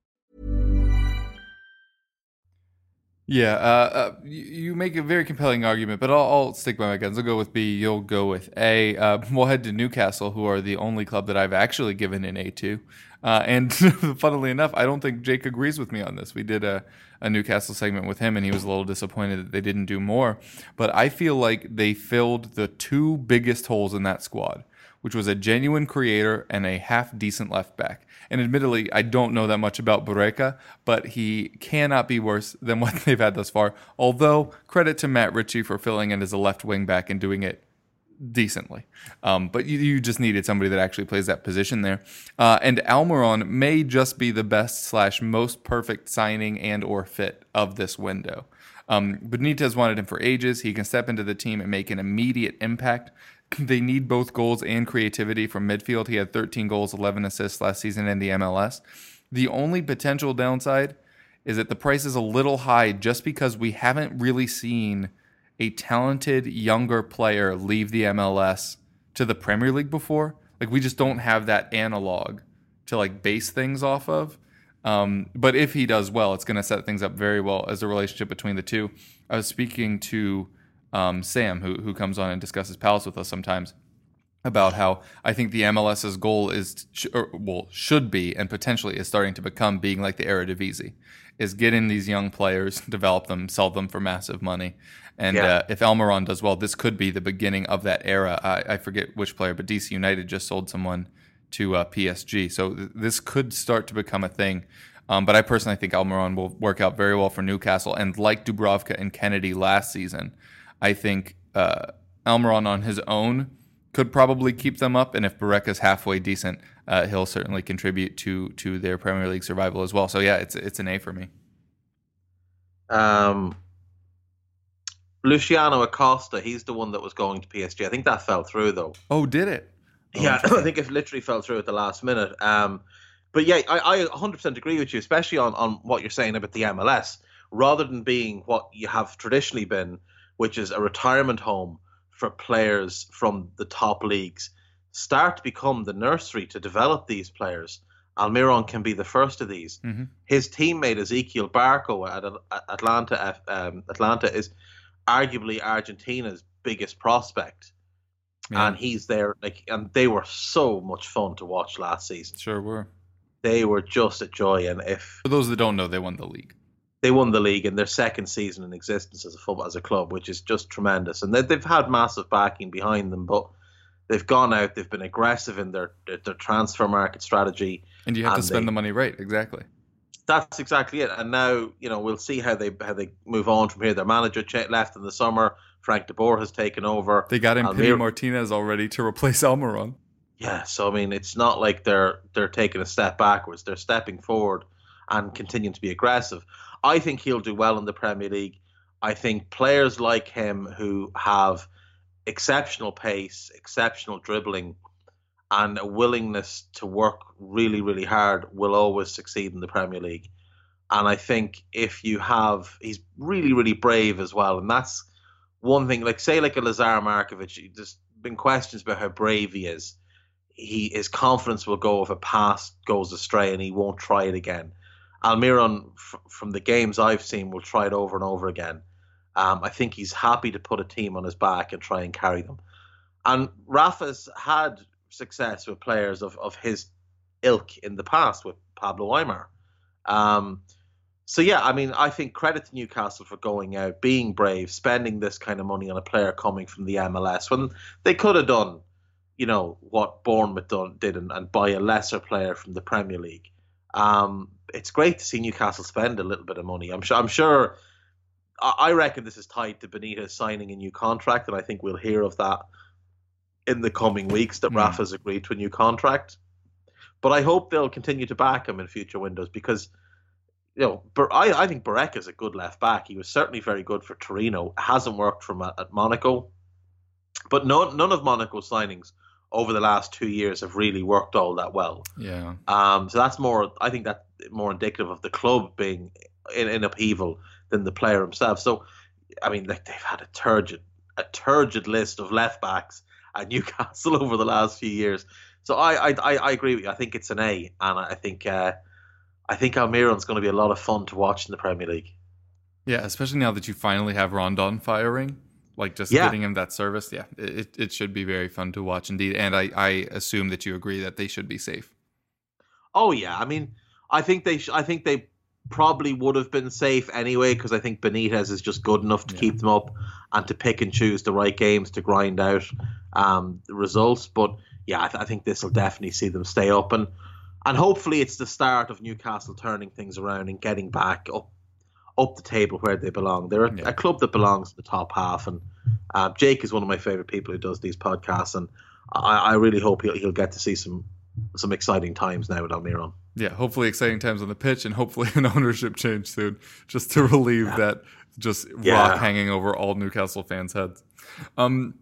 Speaker 1: Yeah, uh, uh, you, make a very compelling argument, but I'll, I'll stick by my guns. I'll go with B. You'll go with A. Uh, we'll head to Newcastle, who are the only club that I've actually given an A to. Uh, and *laughs* funnily enough, I don't think Jake agrees with me on this. We did a, a Newcastle segment with him, and he was a little disappointed that they didn't do more. But I feel like they filled the two biggest holes in that squad, which was a genuine creator and a half decent left back. And admittedly, I don't know that much about Barreca, but he cannot be worse than what *laughs* they've had thus far. Although, credit to Matt Ritchie for filling in as a left wing back and doing it decently. Um, but you, you just needed somebody that actually plays that position there. Uh, and Almiron may just be the best slash most perfect signing and or fit of this window. Um, Benitez wanted him for ages. He can step into the team and make an immediate impact. They need both goals and creativity from midfield. He had 13 goals, 11 assists last season in the MLS. The only potential downside is that the price is a little high just because we haven't really seen a talented younger player leave the MLS to the Premier League before. Like we just don't have that analog to like base things off of. Um, but if he does well, it's going to set things up very well as a relationship between the two. I was speaking to um, Sam, who who comes on and discusses Palace with us sometimes, about how I think the MLS's goal is, sh- or, well, should be, and potentially is starting to become being like the Eredivisie, is get in these young players, *laughs* develop them, sell them for massive money. And
Speaker 2: Yeah.
Speaker 1: uh, if Almiron does well, this could be the beginning of that era. I, I forget which player, but DC United just sold someone to uh, PSG, so th- this could start to become a thing. Um, but I personally think Almiron will work out very well for Newcastle, and like Dubravka and Kennedy last season, I think uh, Almiron on his own could probably keep them up, and if Barreca's halfway decent, uh, he'll certainly contribute to to their Premier League survival as well. So yeah, it's it's an A for me.
Speaker 2: Um, Luciano Acosta, he's the one that was going to PSG. I think that fell through though.
Speaker 1: Oh, did it? Oh,
Speaker 2: yeah. *laughs* I think it literally fell through at the last minute. Um, but yeah, I, I 100% agree with you, especially on, on what you're saying about the MLS. Rather than being what you have traditionally been, which is a retirement home for players from the top leagues, start to become the nursery to develop these players. Almiron can be the first of these.
Speaker 1: Mhm.
Speaker 2: His teammate Ezequiel Barco at at Atlanta, um, Atlanta is arguably Argentina's biggest prospect
Speaker 1: Yeah,
Speaker 2: and he's there like and they were so much fun to watch last season
Speaker 1: sure were.
Speaker 2: they were just a joy and if
Speaker 1: For those that don't know, they won the league.
Speaker 2: They won the league in their second season in existence as a football as a club which is just tremendous. And they, they've had massive backing behind them but they've gone out they've been aggressive in their their, their transfer market strategy.
Speaker 1: And you have to spend
Speaker 2: they-
Speaker 1: the money right, exactly.
Speaker 2: that's exactly it. And now you know we'll see how they how they move on from here. Their manager left in the summer. Frank de Boer has taken over.
Speaker 1: They got in
Speaker 2: Almir-
Speaker 1: Martinez already to replace *laughs* Almiron.
Speaker 2: Yeah, so I mean, it's not like they're they're taking a step backwards; they're stepping forward and continuing to be aggressive. I think he'll do well in the Premier League. I think players like him who have exceptional pace, exceptional dribbling, and a willingness to work really, really hard will always succeed in the Premier League. And I think if you have, he's really, really brave as well, and that's one thing. Like say, like a Lazar Markovic, there's been questions about how brave he is he his confidence will go if a pass goes astray and he won't try it again. Almiron, f- from the games I've seen, will try it over and over again. Um, I think he's happy to put a team on his back and try and carry them. And Rafa's had success with players of, of his ilk in the past with Pablo Aimar. Um, so yeah, I mean, I think credit to Newcastle for going out, being brave, spending this kind of money on a player coming from the MLS when they could have done you know what Bournemouth done, did and, and buy a lesser player from the Premier League. Um, it's great to see Newcastle spend a little bit of money. I'm sure. I'm sure. I reckon this is tied to Benitez signing a new contract, and I think we'll hear of that in the coming weeks. That
Speaker 1: Hmm.
Speaker 2: Rafa's agreed to a new contract, but I hope they'll continue to back him in future windows because. You know, I, I think Barek is a good left back. He was certainly very good for Torino. Hasn't worked from at, at Monaco, but no, none of Monaco's signings over the last two years have really worked all that well.
Speaker 1: Yeah.
Speaker 2: Um, so that's more, I think that's more indicative of the club being in, in upheaval than the player himself. So, I mean, like they've had a turgid, a turgid list of left backs at *laughs* Newcastle over the last few years. So I, I, I, agree with you. I think it's an A, and I think, uh, I think Almiron's going to be a lot of fun to watch in the Premier League.
Speaker 1: Yeah, especially now that you finally have Rondon firing, like just
Speaker 2: Yeah.
Speaker 1: getting him that service. Yeah, it, it should be very fun to watch indeed. And I, I assume that you agree that they should be safe.
Speaker 2: Oh yeah, I mean, I think they, sh- I think they probably would have been safe anyway because I think Benitez is just good enough to
Speaker 1: Yeah.
Speaker 2: keep them up and to pick and choose the right games to grind out um, the results. But yeah, I, th- I think this will definitely see them stay up and and hopefully it's the start of Newcastle turning things around and getting back up up the table where they belong. They're a,
Speaker 1: Yeah.
Speaker 2: a club that belongs in the top half, and uh, Jake is one of my favorite people who does these podcasts, and I, I really hope he'll, he'll get to see some some exciting times now with Almiron.
Speaker 1: Yeah, hopefully exciting times on the pitch and hopefully *laughs* an ownership change soon, just to relieve that just
Speaker 2: Yeah.
Speaker 1: rock hanging over all Newcastle fans' heads. Um,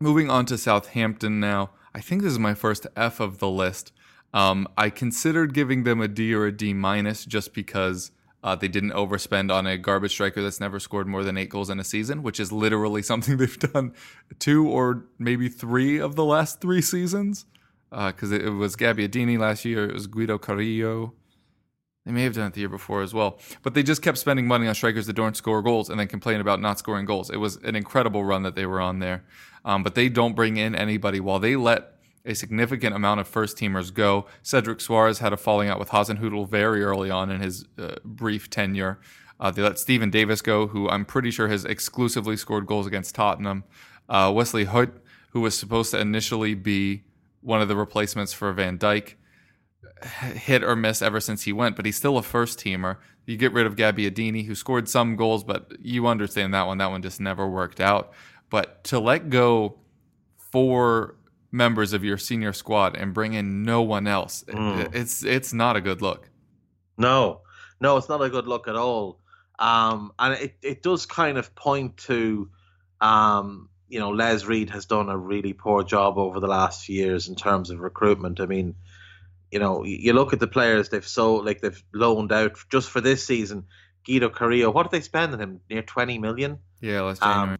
Speaker 1: moving on to Southampton now. I think this is my first F of the list. Um, I considered giving them a D or a D minus just because uh, they didn't overspend on a garbage striker that's never scored more than eight goals in a season, which is literally *laughs* something they've done two or maybe three of the last three seasons. because it, it was Gabbiadini last year. It was Guido Carrillo. They may have done it the year before as well. But they just kept spending money on strikers that don't score goals and then complain about not scoring goals. It was an incredible run that they were on there. Um, but they don't bring in anybody while they let a significant amount of first teamers go. Cedric Soares had a falling out with Hasenhüttl very early on in his uh, brief tenure. Uh, they let Steven Davis go, who I'm pretty sure has exclusively scored goals against Tottenham. Uh, Wesley Hoedt, who was supposed to initially be one of the replacements for Van Dijk, hit or miss ever since he went, but he's still a first teamer. You get rid of Gabbiadini, who scored some goals, but you understand that one. That one just never worked out. But to let go four members of your senior squad and bring in no one else,
Speaker 2: Mm.
Speaker 1: it's it's not a good look.
Speaker 2: No, no, it's not a good look at all. Um, and it, it does kind of point to, um, you know, Les Reed has done a really poor job over the last few years in terms of recruitment. I mean, you know, you look at the players they've sold, like they've loaned out just for this season. Guido Carrillo, what did they spend on him? Near 20 million?
Speaker 1: Yeah, last
Speaker 2: Um,
Speaker 1: January.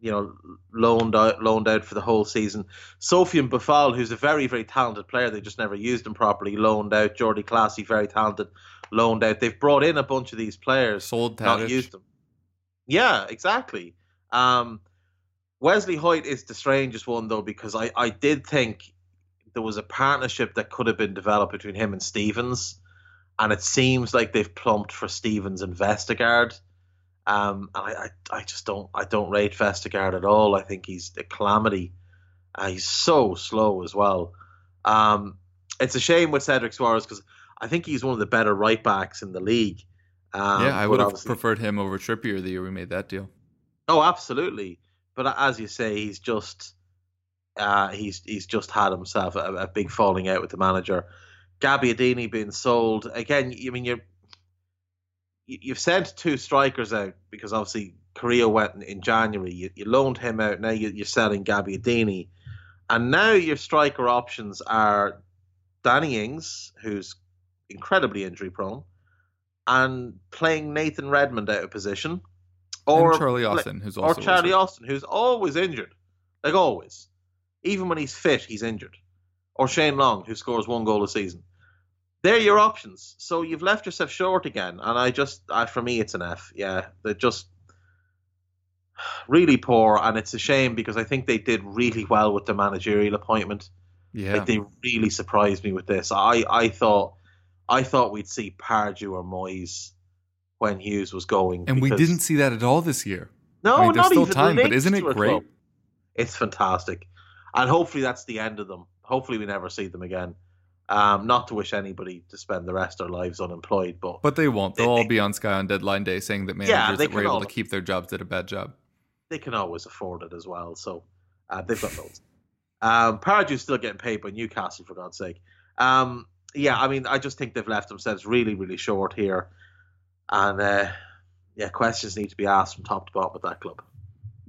Speaker 2: You know, loaned out, loaned out for the whole season. Sofiane Boufal, who's a very, very talented player, they just never used him properly, loaned out. Jordy Clasie, very talented, loaned out. They've brought in a bunch of these players,
Speaker 1: Sold
Speaker 2: not
Speaker 1: Tadic.
Speaker 2: used them. Yeah, exactly. Um, Wesley Hoedt is the strangest one though because I, I did think there was a partnership that could have been developed between him and Stevens, and it seems like they've plumped for Stevens and Vestergaard. Um, and I, I, I just don't I don't rate Vestergaard at all. I think he's a calamity. Uh, he's so slow as well. Um, it's a shame with Cedric Soares because I think he's one of the better right backs in the league. Um,
Speaker 1: yeah, I would have preferred him over Trippier the year we made that deal.
Speaker 2: Oh, absolutely. But as you say, he's just uh, he's he's just had himself a, a big falling out with the manager. Gabbiadini being sold again. I mean, you're you- you've sent two strikers out because obviously Korea went in, January. You, you loaned him out. Now you, you're selling Gabbiadini, and now your striker options are Danny Ings, who's incredibly injury prone, and playing Nathan Redmond out of position, or
Speaker 1: and Charlie Austin, who's
Speaker 2: or Charlie
Speaker 1: injured.
Speaker 2: Austin, who's always injured, like always. Even when he's fit, he's injured. Or Shane Long, who scores one goal a season. They're your options. So you've left yourself short again. And I just, I, for me, it's an F. Yeah, they're just *sighs* really poor. And it's a shame because I think they did really well with the managerial appointment.
Speaker 1: Yeah,
Speaker 2: Like they really surprised me with this. I, I thought, I thought we'd see Pardew or Moyes when Hughes was going.
Speaker 1: and we didn't see that at all this year.
Speaker 2: no,
Speaker 1: I mean, there's
Speaker 2: not
Speaker 1: still
Speaker 2: even
Speaker 1: time, but isn't it great?
Speaker 2: club. It's fantastic, and hopefully that's the end of them. Hopefully we never see them again. Um, not to wish anybody to spend the rest of their lives unemployed, but,
Speaker 1: But they won't. They'll
Speaker 2: They-
Speaker 1: all be on Sky on deadline day saying that managers
Speaker 2: Yeah,
Speaker 1: that were able
Speaker 2: all-
Speaker 1: to keep their jobs did a bad job.
Speaker 2: they can always afford it as well. So uh, they've got loads. Um, Pardew's still getting paid by Newcastle for God's sake. Um, yeah, I mean, I just think they've left themselves really, really short here, and uh, yeah, questions need to be asked from top to bottom with that club.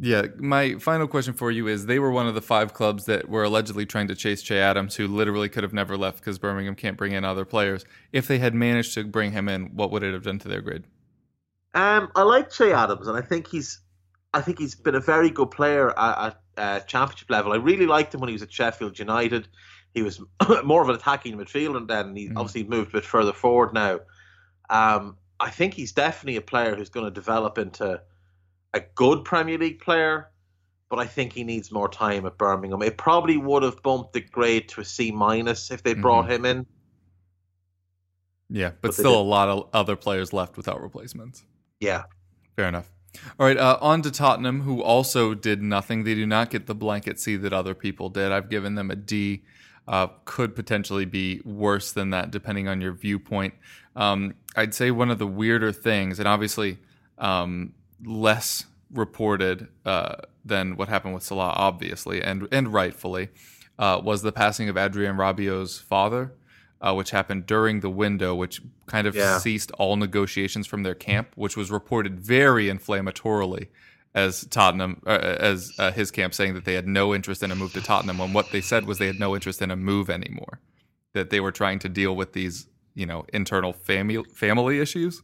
Speaker 1: Yeah, my final question for you is they were one of the five clubs that were allegedly trying to chase Che Adams, who literally could have never left because Birmingham can't bring in other players. If they had managed to bring him in, what would it have done to their grade?
Speaker 2: Um, I like Che Adams, and I think he's, I think he's been a very good player at, at uh, championship level. I really liked him when he was at Sheffield United. He was *coughs* more of an attacking midfielder, and then he
Speaker 1: Mhm.
Speaker 2: obviously moved a bit further forward now. Um, I think he's definitely a player who's going to develop into a good Premier League player, but I think he needs more time at Birmingham. It probably would have bumped the grade to a C minus if they brought him in.
Speaker 1: Yeah, but,
Speaker 2: But
Speaker 1: still a lot of other players left without replacements.
Speaker 2: Yeah.
Speaker 1: Fair enough. All right, uh, on to Tottenham, who also did nothing. They do not get the blanket C that other people did. I've given them a D. Uh, could potentially be worse than that, depending on your viewpoint. Um, I'd say one of the weirder things, and obviously um, less reported uh, than what happened with Salah, obviously, and and rightfully, uh, was the passing of Adrien Rabiot's father, uh, which happened during the window, which kind of
Speaker 2: Yeah.
Speaker 1: ceased all negotiations from their camp, which was reported very inflammatorily as Tottenham, uh, as uh, his camp saying that they had no interest in a move to Tottenham, when what they said was they had no interest in a move anymore, that they were trying to deal with these, you know, internal family family issues,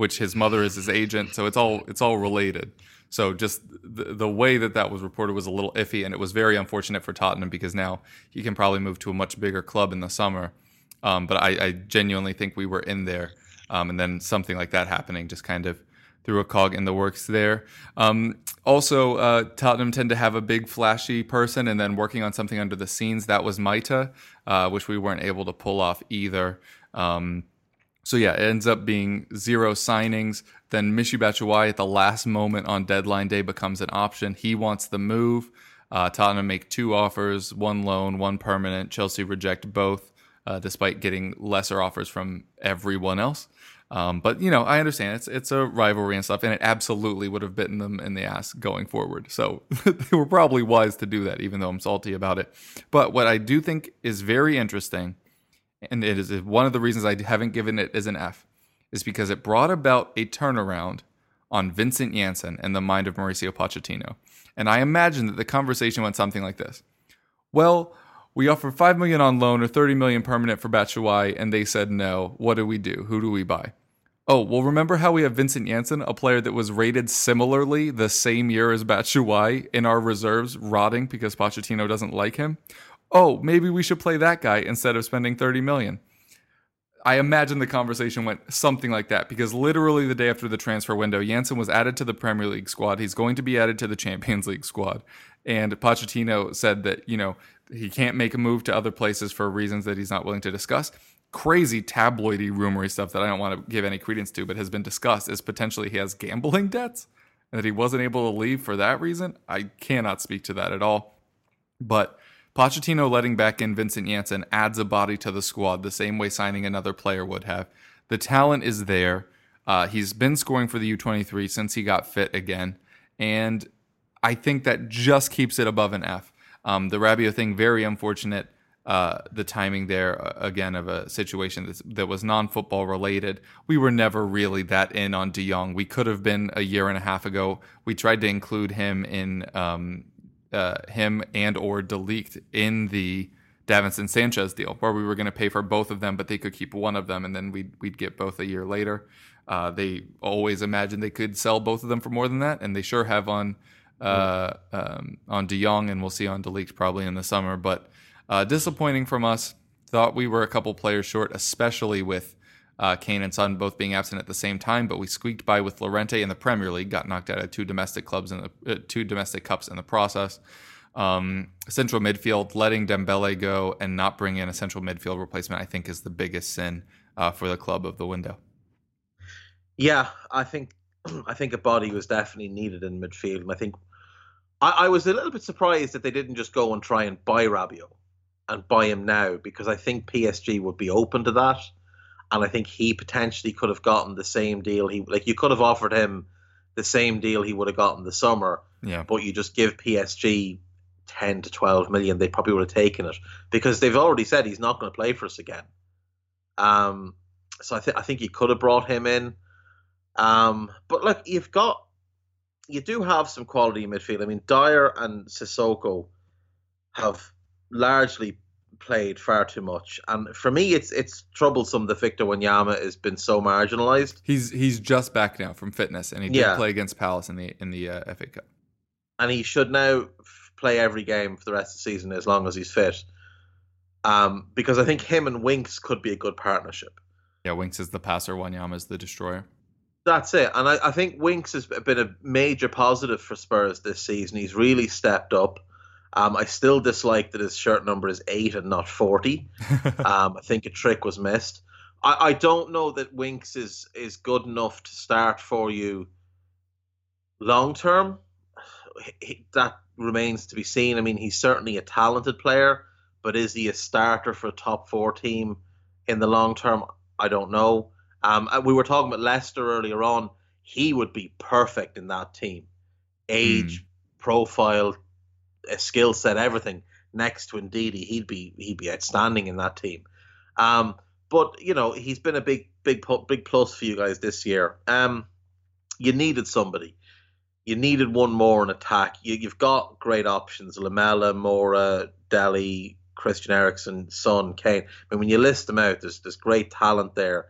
Speaker 1: which his mother is his agent, so it's all it's all related. So just the, the way that that was reported was a little iffy, and it was very unfortunate for Tottenham because now he can probably move to a much bigger club in the summer. Um, but I, I, genuinely think we were in there, um, and then something like that happening just kind of threw a cog in the works there. Um, also, uh, Tottenham tend to have a big, flashy person, and then working on something under the scenes. That was Maita, uh, which we weren't able to pull off either. Um, so yeah, it ends up being zero signings. Then Michy Batshuayi at the last moment on deadline day becomes an option. He wants the move. Uh, Tottenham make two offers, one loan, one permanent. Chelsea reject both, uh, despite getting lesser offers from everyone else. Um, but you know, I understand it's it's a rivalry and stuff, and it absolutely would have bitten them in the ass going forward. So *laughs* they were probably wise to do that, even though I'm salty about it. But what I do think is very interesting, and it is one of the reasons I haven't given it as an F, is because it brought about a turnaround on Vincent Janssen and the mind of Mauricio Pochettino. And I imagine that the conversation went something like this: Well, we offer five million on loan or thirty million permanent for Batshuayi, and they said no. What do we do? Who do we buy? Oh, well, remember how we have Vincent Janssen, a player that was rated similarly the same year as Batshuayi in our reserves, rotting because Pochettino doesn't like him? Oh, maybe we should play that guy instead of spending 30 million. I imagine the conversation went something like that because literally the day after the transfer window, Janssen was added to the Premier League squad. He's going to be added to the Champions League squad. And Pochettino said that, you know, he can't make a move to other places for reasons that he's not willing to discuss crazy tabloidy rumory stuff that I don't want to give any credence to, but has been discussed is potentially he has gambling *laughs* debts and that he wasn't able to leave for that reason. I cannot speak to that at all. But Pochettino letting back in Vincent Janssen adds a body to the squad the same way signing another player would have. The talent is there. Uh, he's been scoring for the U23 since he got fit again. And I think that just keeps it above an F. Um, the Rabiot thing, very unfortunate uh, the timing there uh, again of a situation that was non-football related. We were never really that in on De Jong. We could have been a year and a half ago. We tried to include him in um, uh, him and or De Ligt in the Davinson Sanchez deal, where we were going to pay for both of them, but they could keep one of them, and then we'd we'd get both a year later. Uh, they always imagined they could sell both of them for more than that, and they sure have on uh, um, on De Jong, and we'll see on De Ligt probably in the summer, but. Uh, disappointing from us. Thought we were a couple players short, especially with uh, Kane and Son both being absent at the same time. But we squeaked by with Llorente in the Premier League. Got knocked out of two domestic clubs the uh, two domestic cups in the process. Um, central midfield, letting Dembele go and not bring in a central midfield replacement, I think, is the biggest sin uh, for the club of the window.
Speaker 2: Yeah, I think *clears throat* I think a body was definitely needed in midfield. I think I, I was a little bit surprised that they didn't just go and try and buy Rabiot and buy him now because I think PSG would be open to that, and I think he potentially could have gotten the same deal. He like you could have offered him the same deal he would have gotten the summer.
Speaker 1: Yeah.
Speaker 2: But you just give PSG ten to twelve million, they probably would have taken it because they've already said he's not going to play for us again. Um, so I think I think you could have brought him in. Um, but look, you've got you do have some quality in midfield. I mean, Dier and Sissoko have largely played far too much, and for me, it's it's troublesome that Victor Wanyama has been so marginalised.
Speaker 1: He's he's just back now from fitness, and he did yeah. play against Palace in the in the uh, FA Cup.
Speaker 2: And he should now play every game for the rest of the season as long as he's fit. Um, because I think him and Winks could be a good partnership.
Speaker 1: Yeah, Winks is the passer, Wanyama is the destroyer.
Speaker 2: That's it, and I, I think Winks has been a major positive for Spurs this season. He's really stepped up. Um, I still dislike that his shirt number is eight and not forty. *laughs* um, I think a trick was missed. I, I don't know that Winks is is good enough to start for you long term. That remains to be seen. I mean, he's certainly a talented player, but is he a starter for a top four team in the long term? I don't know. Um, we were talking about Leicester earlier on. He would be perfect in that team. Age, mm. profile, a skill set, everything next to Ndidi, he'd be he'd be outstanding in that team. Um, but you know, he's been a big big big plus for you guys this year. Um, you needed somebody. You needed one more in attack. You, you've got great options: Lamela, Moura, Dele, Christian Eriksen, Son, Kane. I mean, when you list them out, there's there's great talent there.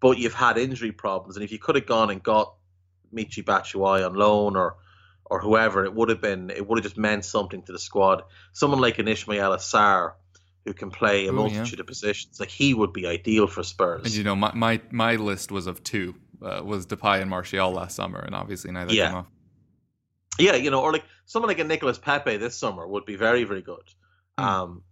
Speaker 2: But you've had injury problems, and if you could have gone and got Michy Batshuayi on loan or or whoever, it would have been it would have just meant something to the squad. Someone like an Ismaila Sarr who can play a
Speaker 1: Ooh,
Speaker 2: multitude of positions, like he would be ideal for Spurs.
Speaker 1: And you know, my my, my list was of two. Uh, was Depay and Martial last summer, and obviously neither
Speaker 2: Yeah.
Speaker 1: came off.
Speaker 2: Yeah, you know, or like someone like a Nicolas Pepe this summer would be very, very good.
Speaker 1: Hmm.
Speaker 2: Um,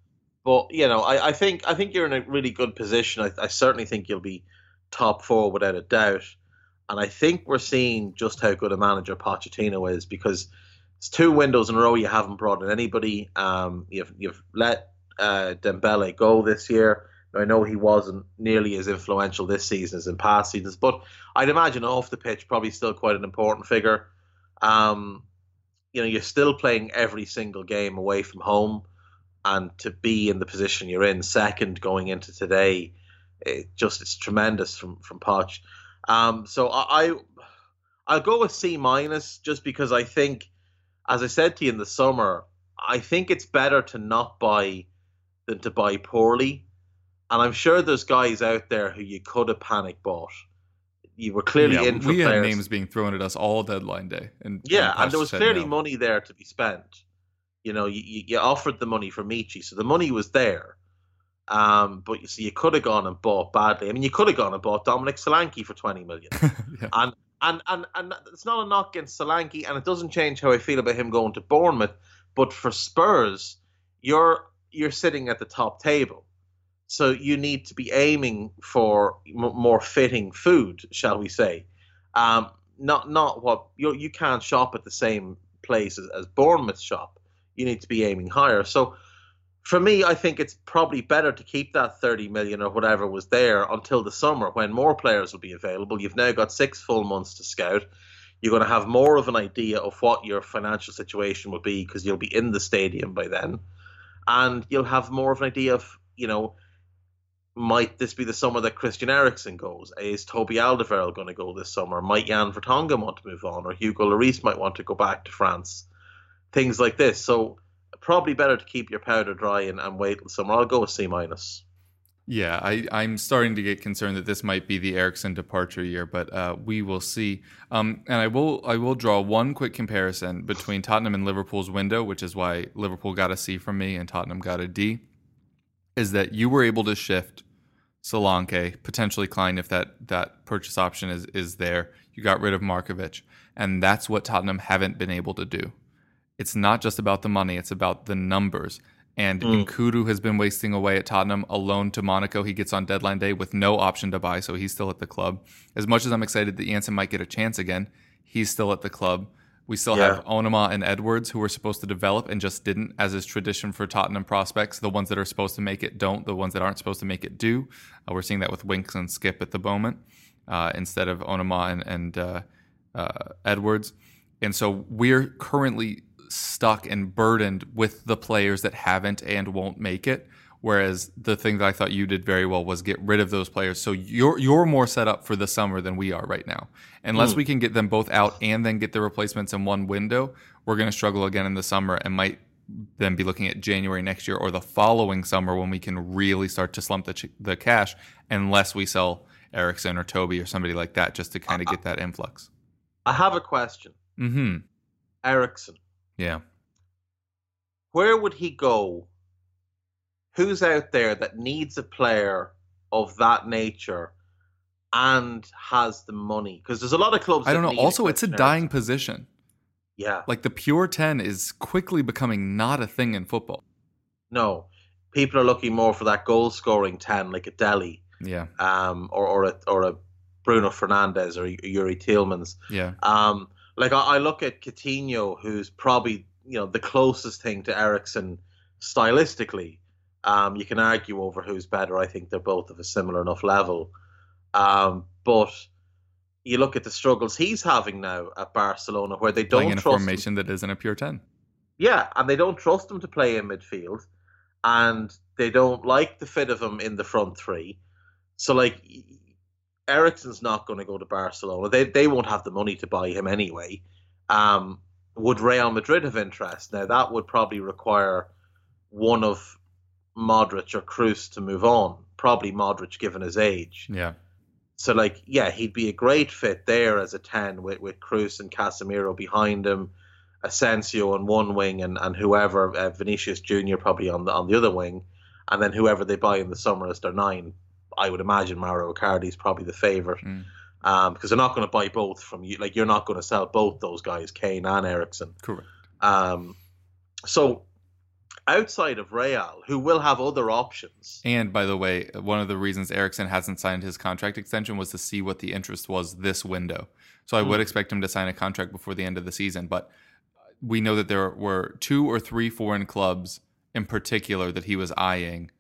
Speaker 2: but you know, I, I think I think you're in a really good position. I, I certainly think you'll be top four without a doubt. And I think we're seeing just how good a manager Pochettino is because it's two windows in a row you haven't brought in anybody. Um, you've you've let uh, Dembele go this year. I know he wasn't nearly as influential this season as in past seasons, but I'd imagine off the pitch probably still quite an important figure. Um, you know, you're still playing every single game away from home, and to be in the position you're in, second going into today, it just it's tremendous from from Poch. Um, so I, I I'll go with C minus just because I think, as I said to you in the summer, I think it's better to not buy than to buy poorly. And I'm sure there's guys out there who you could have panic bought. You were clearly
Speaker 1: Yeah,
Speaker 2: in for
Speaker 1: we had names being thrown at us all deadline day, and
Speaker 2: Yeah,
Speaker 1: Poch
Speaker 2: and there was clearly
Speaker 1: no.
Speaker 2: money there to be spent. You know, you, you you offered the money for Michy, so the money was there. Um, but you see, you could have gone and bought badly. I mean, you could have gone and bought Dominic Solanke for twenty million, *laughs*
Speaker 1: Yeah.
Speaker 2: and and and and it's not a knock against Solanke, and it doesn't change how I feel about him going to Bournemouth. But for Spurs, you're you're sitting at the top table, so you need to be aiming for m- more fitting food, shall we say? Um, not not what you you can't shop at the same place as, as Bournemouth shop. You need to be aiming higher. So for me, I think it's probably better to keep that 30 million or whatever was there until the summer when more players will be available. You've now got six full months to scout. You're going to have more of an idea of what your financial situation will be because you'll be in the stadium by then. And you'll have more of an idea of, you know, might this be the summer that Christian Eriksen goes? Is Toby Alderweireld going to go this summer? Might Jan Vertonghen want to move on? Or Hugo Lloris might want to go back to France? Things like this. So probably better to keep your powder dry and, and wait till summer. I'll go with C minus.
Speaker 1: Yeah, I, I'm starting to get concerned that this might be the Eriksen departure year, but uh, we will see. Um, and I will I will draw one quick comparison between Tottenham and Liverpool's window, which is why Liverpool got a C from me and Tottenham got a D. Is that you were able to shift Solanke, potentially Clyne, if that that purchase option is is there. You got rid of Markovic, and that's what Tottenham haven't been able to do. It's not just about the money; it's about the numbers. And Nkoudou has been wasting away at Tottenham, alone to Monaco. He gets on deadline day with no option to buy, so he's still at the club. As much as I'm excited that Janssen might get a chance again, he's still at the club. We still
Speaker 2: Yeah.
Speaker 1: have Onomah and Edwards, who were supposed to develop and just didn't, as is tradition for Tottenham prospects. The ones that are supposed to make it don't. The ones that aren't supposed to make it do. Uh, we're seeing that with Winks and Skip at the moment uh, instead of Onomah and, and uh, uh, Edwards. And so we're currently stuck and burdened with the players that haven't and won't make it. Whereas the thing that I thought you did very well was get rid of those players. So you're you're more set up for the summer than we are right now. Unless we can get them both out and then get the replacements in one window, we're going to struggle again in the summer and might then be looking at January next year or the following summer when we can really start to slump the ch- the cash unless we sell Eriksen or Toby or somebody like that just to kind of get that influx.
Speaker 2: I have a question.
Speaker 1: Mm-hmm.
Speaker 2: Eriksen,
Speaker 1: Yeah.
Speaker 2: where would he go? Who's out there that needs a player of that nature and has the money? Because there's a lot of clubs.
Speaker 1: I don't know. Also, it's a dying position.
Speaker 2: Yeah.
Speaker 1: Like the pure 10 is quickly becoming not a thing in football.
Speaker 2: No, people are looking more for that goal scoring ten, like a Dele,
Speaker 1: Yeah.
Speaker 2: um, or or a or a Bruno Fernandes or Youri Tielemans.
Speaker 1: Yeah.
Speaker 2: Um, like I, I look at Coutinho, who's probably you know the closest thing to Eriksen stylistically. Um, you can argue over who's better. I think they're both of a similar enough level. Um, but you look at the struggles he's having now at Barcelona, where they don't
Speaker 1: in a
Speaker 2: trust him.
Speaker 1: formation that isn't a pure 10.
Speaker 2: Yeah, and they don't trust him to play in midfield, and they don't like the fit of him in the front three. So like, Eriksen's not going to go to Barcelona. They they won't have the money to buy him anyway. Um, would Real Madrid have interest? Now that would probably require one of Modric or Kroos to move on. Probably Modric, given his age.
Speaker 1: Yeah.
Speaker 2: So like, yeah, he'd be a great fit there as a ten with with Kroos and Casemiro behind him. Asensio on one wing and, and whoever uh, Vinicius Junior probably on the on the other wing, and then whoever they buy in the summer as their nine. I would imagine Mauro Icardi is probably the favorite
Speaker 1: Mm.
Speaker 2: um, because they're not going to buy both from you. Like you're not going to sell both those guys, Kane and Eriksen.
Speaker 1: Correct.
Speaker 2: Um, so outside of Real, who will have other options,
Speaker 1: And by the way, one of the reasons Eriksen hasn't signed his contract extension was to see what the interest was this window. So I would expect him to sign a contract before the end of the season. But we know that there were two or three foreign clubs in particular that he was eyeing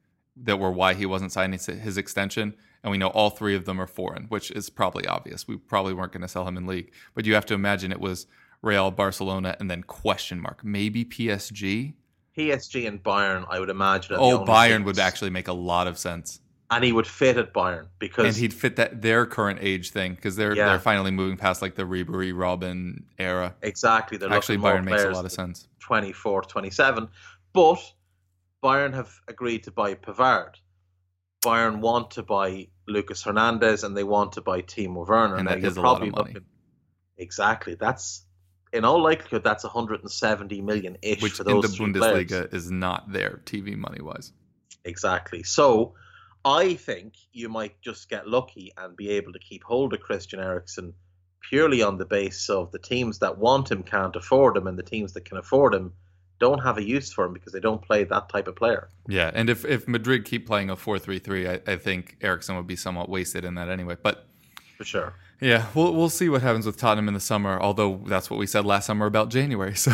Speaker 1: that were why he wasn't signing his extension. And we know all three of them are foreign, which is probably obvious. We probably weren't going to sell him in league. But you have to imagine it was Real, Barcelona, and then question mark, maybe PSG.
Speaker 2: PSG and Bayern, I would imagine.
Speaker 1: Oh, Bayern
Speaker 2: teams.
Speaker 1: would actually make a lot of sense.
Speaker 2: and he would fit at Bayern because
Speaker 1: and he'd fit that their current age thing because they're
Speaker 2: Yeah.
Speaker 1: they're finally moving past like the Ribery Robben era.
Speaker 2: exactly they're
Speaker 1: Actually, Bayern makes a lot of sense.
Speaker 2: 24, 27. But Bayern have agreed to buy Pavard. Bayern want to buy Lucas Hernandez and they want to buy Timo Werner.
Speaker 1: And
Speaker 2: Now,
Speaker 1: that
Speaker 2: you're
Speaker 1: is a lot of money.
Speaker 2: looking- exactly. That's in all likelihood that's 170 million ish
Speaker 1: Which
Speaker 2: for
Speaker 1: in the
Speaker 2: three
Speaker 1: Bundesliga
Speaker 2: players.
Speaker 1: is not there TV money wise.
Speaker 2: Exactly. So I think you might just get lucky and be able to keep hold of Christian Eriksen purely on the basis of the teams that want him can't afford him and the teams that can afford him don't have a use for him because they don't play that type of player.
Speaker 1: Yeah, and if if Madrid keep playing a four three three, I, I think Eriksen would be somewhat wasted in that anyway. But
Speaker 2: For sure.
Speaker 1: yeah, we'll we'll see what happens with Tottenham in the summer. Although that's what we said last summer about January, *laughs* so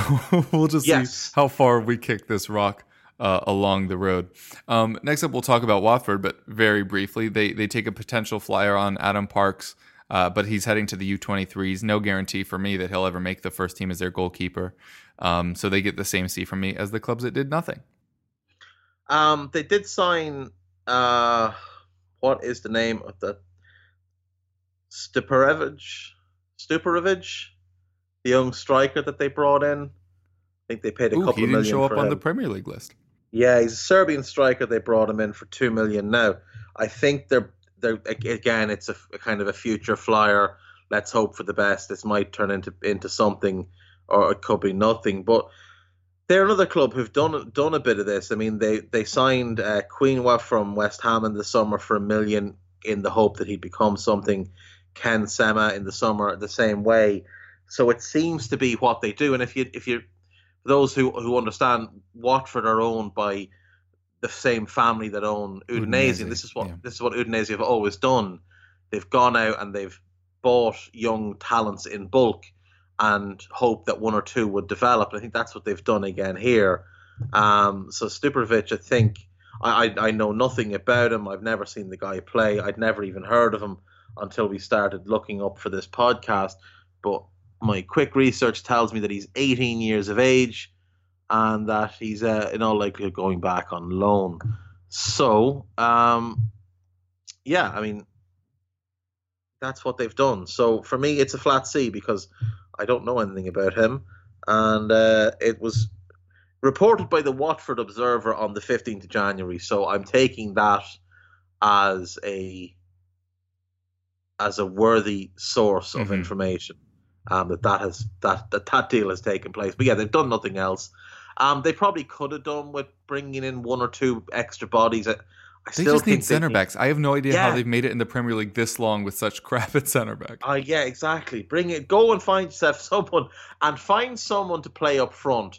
Speaker 1: we'll just
Speaker 2: Yes.
Speaker 1: see how far we kick this rock uh, along the road. Um, next up, we'll talk about Watford, but very briefly, they they take a potential flyer on Adam Parks, uh, but he's heading to the U23s. No guarantee for me that he'll ever make the first team as their goalkeeper. Um, so they get the same C from me as the clubs that did nothing.
Speaker 2: Um, they did sign. Uh, what is the name of the Stuparevic? Stuparevic, the young striker that they brought in. I think they paid a
Speaker 1: Ooh,
Speaker 2: couple
Speaker 1: he
Speaker 2: of
Speaker 1: didn't
Speaker 2: million
Speaker 1: show up on
Speaker 2: him.
Speaker 1: the Premier League list.
Speaker 2: Yeah, he's a Serbian striker. They brought him in for two million. Now, I think they're they're again. It's a, a kind of a future flyer. Let's hope for the best. This might turn into into something, or it could be nothing. But they're another club who've done done a bit of this. I mean, they they signed uh, Quina from West Ham in the summer for a million in the hope that he'd become something. Ken Sema in the summer the same way. So it seems to be what they do. And if you if you those who who understand Watford are owned by the same family that own Udinese,
Speaker 1: Udinese,
Speaker 2: and this is what
Speaker 1: yeah.
Speaker 2: this is what Udinese have always done. They've gone out and they've bought young talents in bulk and hope that one or two would develop. I think that's what they've done again here. Um, so Stupovic, I think I, I I know nothing about him. I've never seen the guy play. I'd never even heard of him until we started looking up for this podcast. But my quick research tells me that he's 18 years of age and that he's uh, in all likelihood going back on loan. So, um, yeah, I mean, that's what they've done. So for me, it's a flat C because I don't know anything about him, and uh, it was reported by the Watford Observer on the 15th of January. So I'm taking that as a as a worthy source of
Speaker 1: Mhm.
Speaker 2: information um, that that has that, that that deal has taken place. But yeah, they've done nothing else. Um, they probably could have done with bringing in one or two extra bodies. I, I
Speaker 1: They just need center backs. I have no idea how they've made it in the Premier League this long with such crap at center back.
Speaker 2: Uh, yeah, exactly. Bring it. Go and find yourself *laughs* someone, and find someone to play up front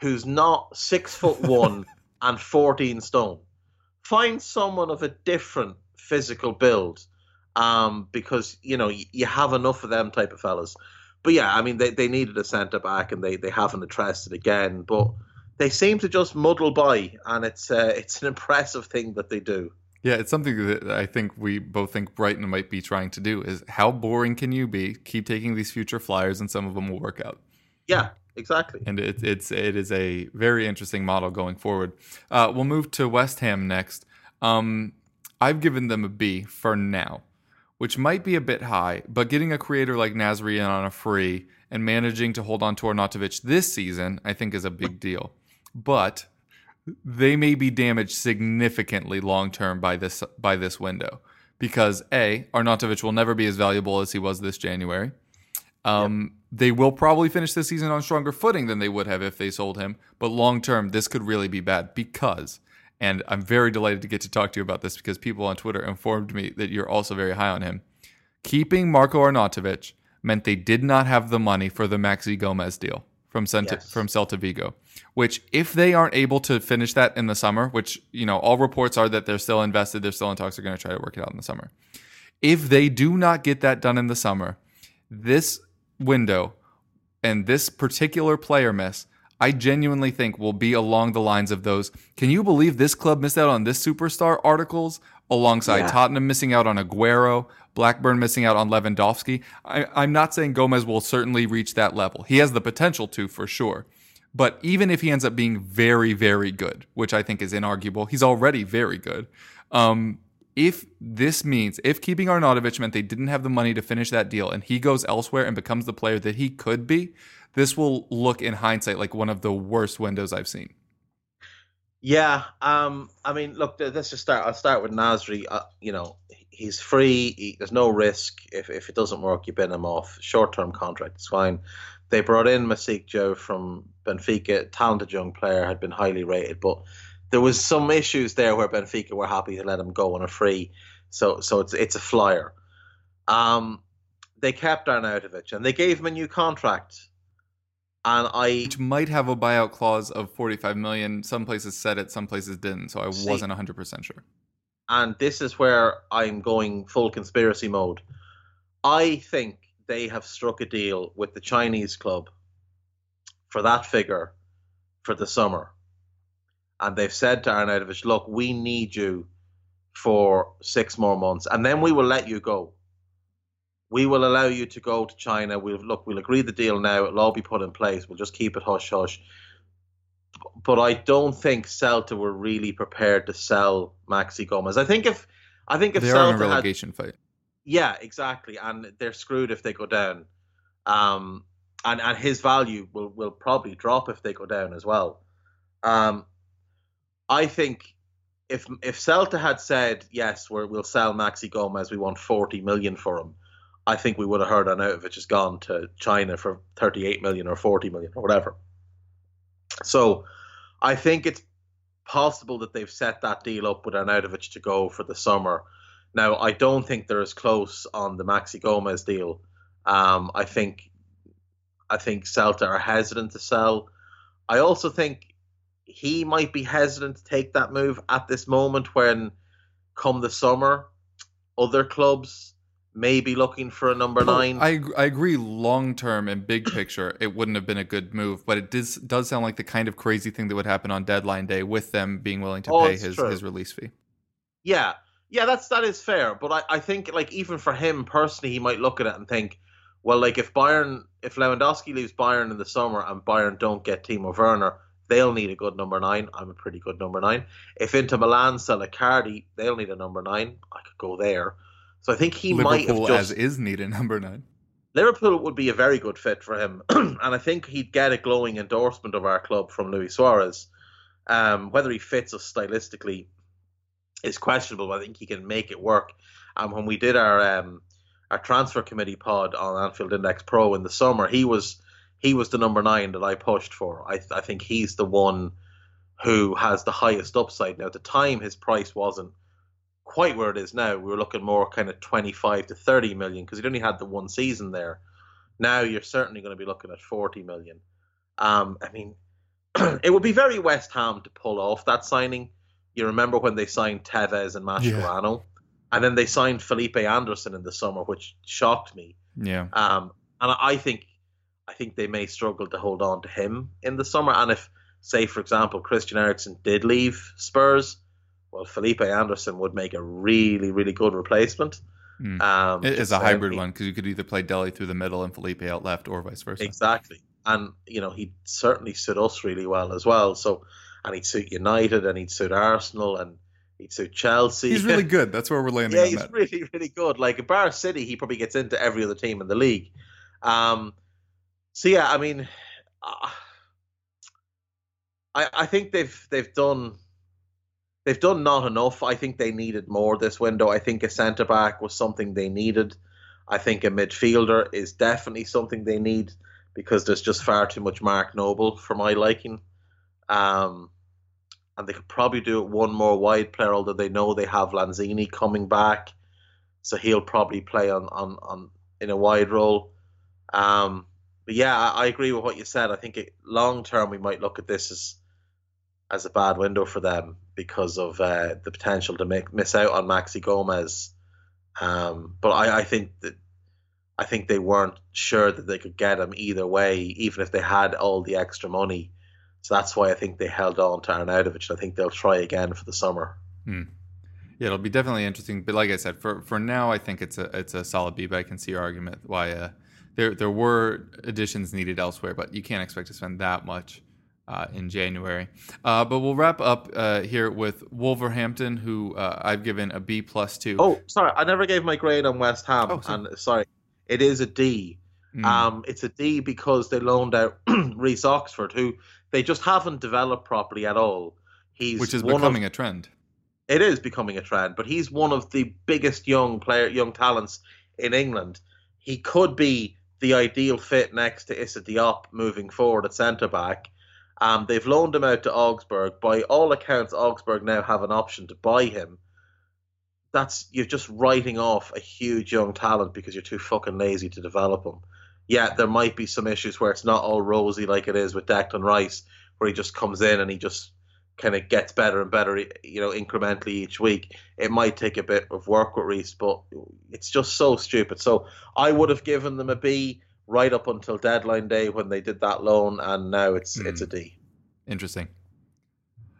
Speaker 2: who's not six foot *laughs* one and fourteen stone. Find someone of a different physical build, um, because you know y- you have enough of them type of fellas. But yeah, I mean they, they needed a centre back, and they, they haven't addressed it again. But they seem to just muddle by, and it's uh, *laughs* it's an impressive thing that they do.
Speaker 1: Yeah, it's something that I think we both think Brighton might be trying to do is how boring can you be? Keep taking these future flyers and some of them will work out.
Speaker 2: Yeah, exactly.
Speaker 1: And it, it's it is a very interesting model going forward. Uh, we'll move to West Ham next. Um, I've given them a B for now, which might be a bit high, but getting a creator like Nazarian on a free and managing to hold on to Arnautovic this season, I think is a big deal. But they may be damaged significantly long term by this by this window because a Arnautovic will never be as valuable as he was this January. Um, They will probably finish the season on stronger footing than they would have if they sold him. But long term, this could really be bad because, and I'm very delighted to get to talk to you about this because people on Twitter informed me that you're also very high on him. Keeping Marco Arnautovic meant they did not have the money for the Maxi Gomez deal from Celta,
Speaker 2: Yes.
Speaker 1: from Celta Vigo. Which, if they aren't able to finish that in the summer, which you know all reports are that they're still invested, they're still in talks, they're going to try to work it out in the summer. If they do not get that done in the summer, this window and this particular player miss, I genuinely think will be along the lines of those. Can you believe this club missed out on this superstar articles alongside
Speaker 2: Yeah.
Speaker 1: Tottenham missing out on Aguero, Blackburn missing out on Lewandowski? I, I'm not saying Gomez will certainly reach that level. He has the potential to for sure. But even if he ends up being very, very good, which I think is inarguable, he's already very good. Um, if this means, if keeping Arnautovic meant they didn't have the money to finish that deal and he goes elsewhere and becomes the player that he could be, this will look in hindsight like one of the worst windows I've seen.
Speaker 2: Yeah, um, I mean, look, let's just start. I'll start with Nasri. Uh, you know, he's free. He, there's no risk. If if it doesn't work, you bin him off. Short term contract, it's fine. They brought in Masik Joe from Benfica, talented young player, had been highly rated, but there was some issues there where Benfica were happy to let him go on a free. So so it's it's a flyer. Um, they kept Arnautovic and they gave him a new contract. And I
Speaker 1: Which might have a buyout clause of 45 million. Some places said it, some places didn't. So I
Speaker 2: See-
Speaker 1: wasn't 100% sure.
Speaker 2: And this is where I'm going full conspiracy mode. I think they have struck a deal with the Chinese club for that figure for the summer. And they've said to Arnautovic, look, we need you for six more months, and then we will let you go. We will allow you to go to China. We'll look, we'll agree the deal now. It'll all be put in place. We'll just keep it hush hush. But I don't think Celta were really prepared to sell Maxi Gomez. I think if I think if
Speaker 1: They are in a
Speaker 2: Celta had
Speaker 1: fight.
Speaker 2: yeah, exactly, and they're screwed if they go down. Um, and and his value will will probably drop if they go down as well. Um, I think if if Celta had said yes, we're, we'll sell Maxi Gomez, we want forty million for him. I think we would have heard Arnautovic has gone to China for thirty eight million or forty million or whatever. So, I think it's possible that they've set that deal up with Arnautovic to go for the summer. Now, I don't think they're as close on the Maxi Gomez deal. Um, I think, I think Celta are hesitant to sell. I also think he might be hesitant to take that move at this moment when, come the summer, other clubs may be looking for a number nine.
Speaker 1: I I agree. Long term and big picture, it wouldn't have been a good move, but it does does sound like the kind of crazy thing that would happen on deadline day with them being willing to
Speaker 2: Oh,
Speaker 1: pay his
Speaker 2: true.
Speaker 1: his release fee.
Speaker 2: Yeah, yeah, that's that is fair. But I, I think like even for him personally, he might look at it and think, well, like if Bayern, if Lewandowski leaves Bayern in the summer and Bayern don't get Timo Werner, they'll need a good number nine. I'm a pretty good number nine. If Inter Milan sell Icardi, they'll need a number nine. I could go there. So I think he might have
Speaker 1: Liverpool
Speaker 2: just
Speaker 1: as is needed *laughs* number nine.
Speaker 2: Liverpool would be a very good fit for him, *clears throat* and I think he'd get a glowing endorsement of our club from Luis Suarez. Um, whether he fits us stylistically is questionable. But I think he can make it work. And when we did our um, our transfer committee pod on Anfield Index Pro in the summer, he was he was the number nine that I pushed for. I I think he's the one who has the highest upside. Now at the time, his price wasn't quite where it is now. We were looking more kind of 25 to 30 million because he'd only had the one season there. Now you're certainly going to be looking at 40 million. Um, I mean, *clears throat* it would be very West Ham to pull off that signing. You remember when they signed Tevez and Mascherano, and then they signed Felipe Anderson in the summer, which shocked me.
Speaker 1: Yeah.
Speaker 2: Um, and I think, I think they may struggle to hold on to him in the summer. And if, say, for example, Christian Eriksen did leave Spurs, well, Felipe Anderson would make a really, really good replacement.
Speaker 1: Mm.
Speaker 2: Um,
Speaker 1: It is a hybrid
Speaker 2: he-
Speaker 1: one because you could either play Dele through the middle and Felipe out left, or vice versa.
Speaker 2: Exactly. And, you know, he'd certainly suit us really well as well. So, and he'd suit United and he'd suit Arsenal and he'd suit Chelsea.
Speaker 1: He's really *laughs* good. That's where we're landing
Speaker 2: yeah, he's
Speaker 1: that.
Speaker 2: really, really good. Like, at Bar City, he probably gets into every other team in the league. Um, so, yeah, I mean, uh, I, I think they've they've done they've done not enough. I think they needed more this window. I think a centre back was something they needed. I think a midfielder is definitely something they need because there's just far too much Mark Noble for my liking. Um, and they could probably do it one more wide player, although they know they have Lanzini coming back, so he'll probably play on on, on in a wide role. Um, but yeah, I, I agree with what you said. I think long term we might look at this as as a bad window for them because of uh, the potential to make miss out on Maxi Gomez. Um, but I, I think that I think they weren't sure that they could get him either way, even if they had all the extra money. So that's why I think they held on to Arnautovic. I think they'll try again for the summer.
Speaker 1: Hmm. Yeah, it'll be definitely interesting. But like I said, for for now, I think it's a it's a solid B. But I can see your argument why uh, there there were additions needed elsewhere, but you can't expect to spend that much uh, in January. Uh, but we'll wrap up uh, here with Wolverhampton, who uh, I've given a B plus to.
Speaker 2: Oh, sorry, I never gave my grade on West Ham,
Speaker 1: Oh, sorry.
Speaker 2: and sorry, it is a D.
Speaker 1: Mm.
Speaker 2: Um, it's a D because they loaned out *clears throat* Reece Oxford, who they just haven't developed properly at all. He's
Speaker 1: which is becoming
Speaker 2: of,
Speaker 1: a trend.
Speaker 2: it is becoming a trend, but he's one of the biggest young player, young talents in England. He could be the ideal fit next to Issa Diop moving forward at centre back. Um, they've loaned him out to Augsburg. By all accounts, Augsburg now have an option to buy him. That's you're just writing off a huge young talent because you're too fucking lazy to develop him. Yeah, there might be some issues where it's not all rosy like it is with Declan Rice, where he just comes in and he just kind of gets better and better, you know, incrementally each week. It might take a bit of work with Reece, but it's just so stupid. So I would have given them a B right up until deadline day when they did that loan, and now it's
Speaker 1: Hmm.
Speaker 2: it's a D.
Speaker 1: Interesting.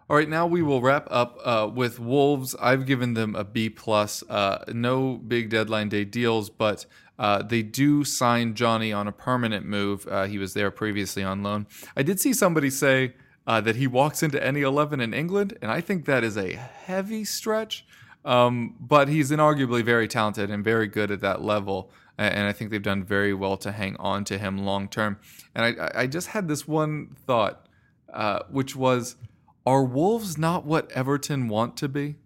Speaker 1: All right, now we will wrap up uh, with Wolves. I've given them a B plus. Uh, no big deadline day deals, but uh, they do sign Jonny on a permanent move. Uh, he was there previously on loan. I did see somebody say uh, that he walks into any eleven in England, and I think that is a heavy stretch. Um, but he's inarguably very talented and very good at that level, and I think they've done very well to hang on to him long term. And I, I- just had this one thought, uh, which was are Wolves not what Everton want to be?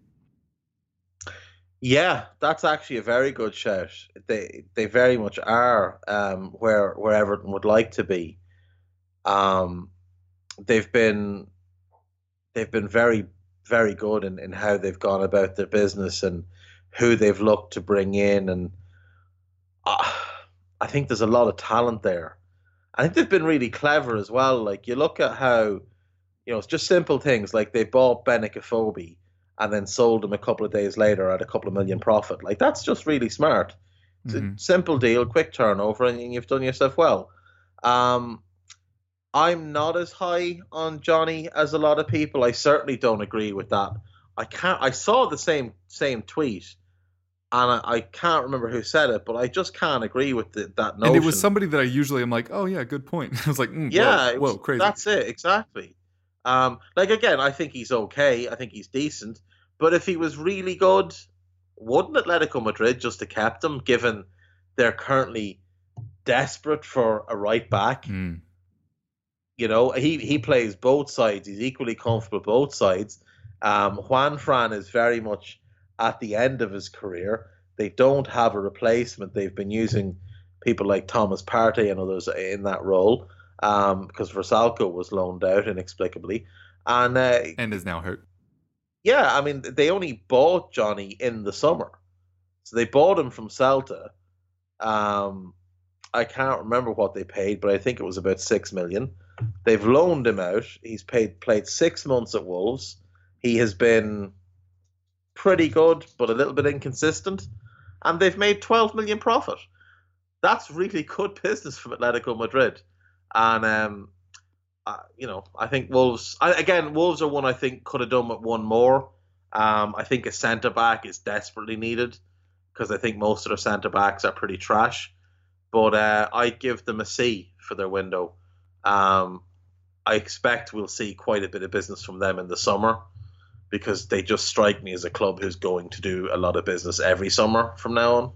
Speaker 2: Yeah, that's actually a very good shout. They they very much are um, where where Everton would like to be. Um, they've been they've been very very good in, in how they've gone about their business and who they've looked to bring in and uh, I think there's a lot of talent there. I think they've been really clever as well. Like you look at how you know it's just simple things like they bought Benik Afobe and then sold him a couple of days later at a couple of million profit. Like that's just really smart. It's
Speaker 1: Mhm.
Speaker 2: a simple deal, quick turnover, and you've done yourself well. Um, I'm not as high on Jonny as a lot of people. I certainly don't agree with that. I can't. I saw the same same tweet, and I, I can't remember who said it, but I just can't agree with the, that notion.
Speaker 1: And it was somebody that I usually am like, oh yeah, good point. *laughs* I was like, mm,
Speaker 2: Yeah,
Speaker 1: whoa,
Speaker 2: it
Speaker 1: whoa,
Speaker 2: was-
Speaker 1: crazy.
Speaker 2: That's it exactly. Um, like again, I think he's okay. I think he's decent. But if he was really good, wouldn't Atletico Madrid just have kept him, given they're currently desperate for a right back?
Speaker 1: Mm.
Speaker 2: You know, he he plays both sides. He's equally comfortable both sides. Um, Juanfran is very much at the end of his career. They don't have a replacement. They've been using people like Thomas Partey and others in that role um, because Vrsaljko was loaned out inexplicably. And uh,
Speaker 1: and is now hurt.
Speaker 2: yeah, I mean, they only bought Jonny in the summer. So they bought him from Celta. Um, I can't remember what they paid, but I think it was about six million. They've loaned him out. He's paid played six months at Wolves. He has been pretty good, but a little bit inconsistent. And they've made twelve million profit. That's really good business from Atletico Madrid. And um, uh, you know, I think Wolves I, again. Wolves are one I think could have done with one more. Um, I think a centre back is desperately needed because I think most of their centre backs are pretty trash. But uh, I give them a C for their window. Um, I expect we'll see quite a bit of business from them in the summer because they just strike me as a club who's going to do a lot of business every summer from now on.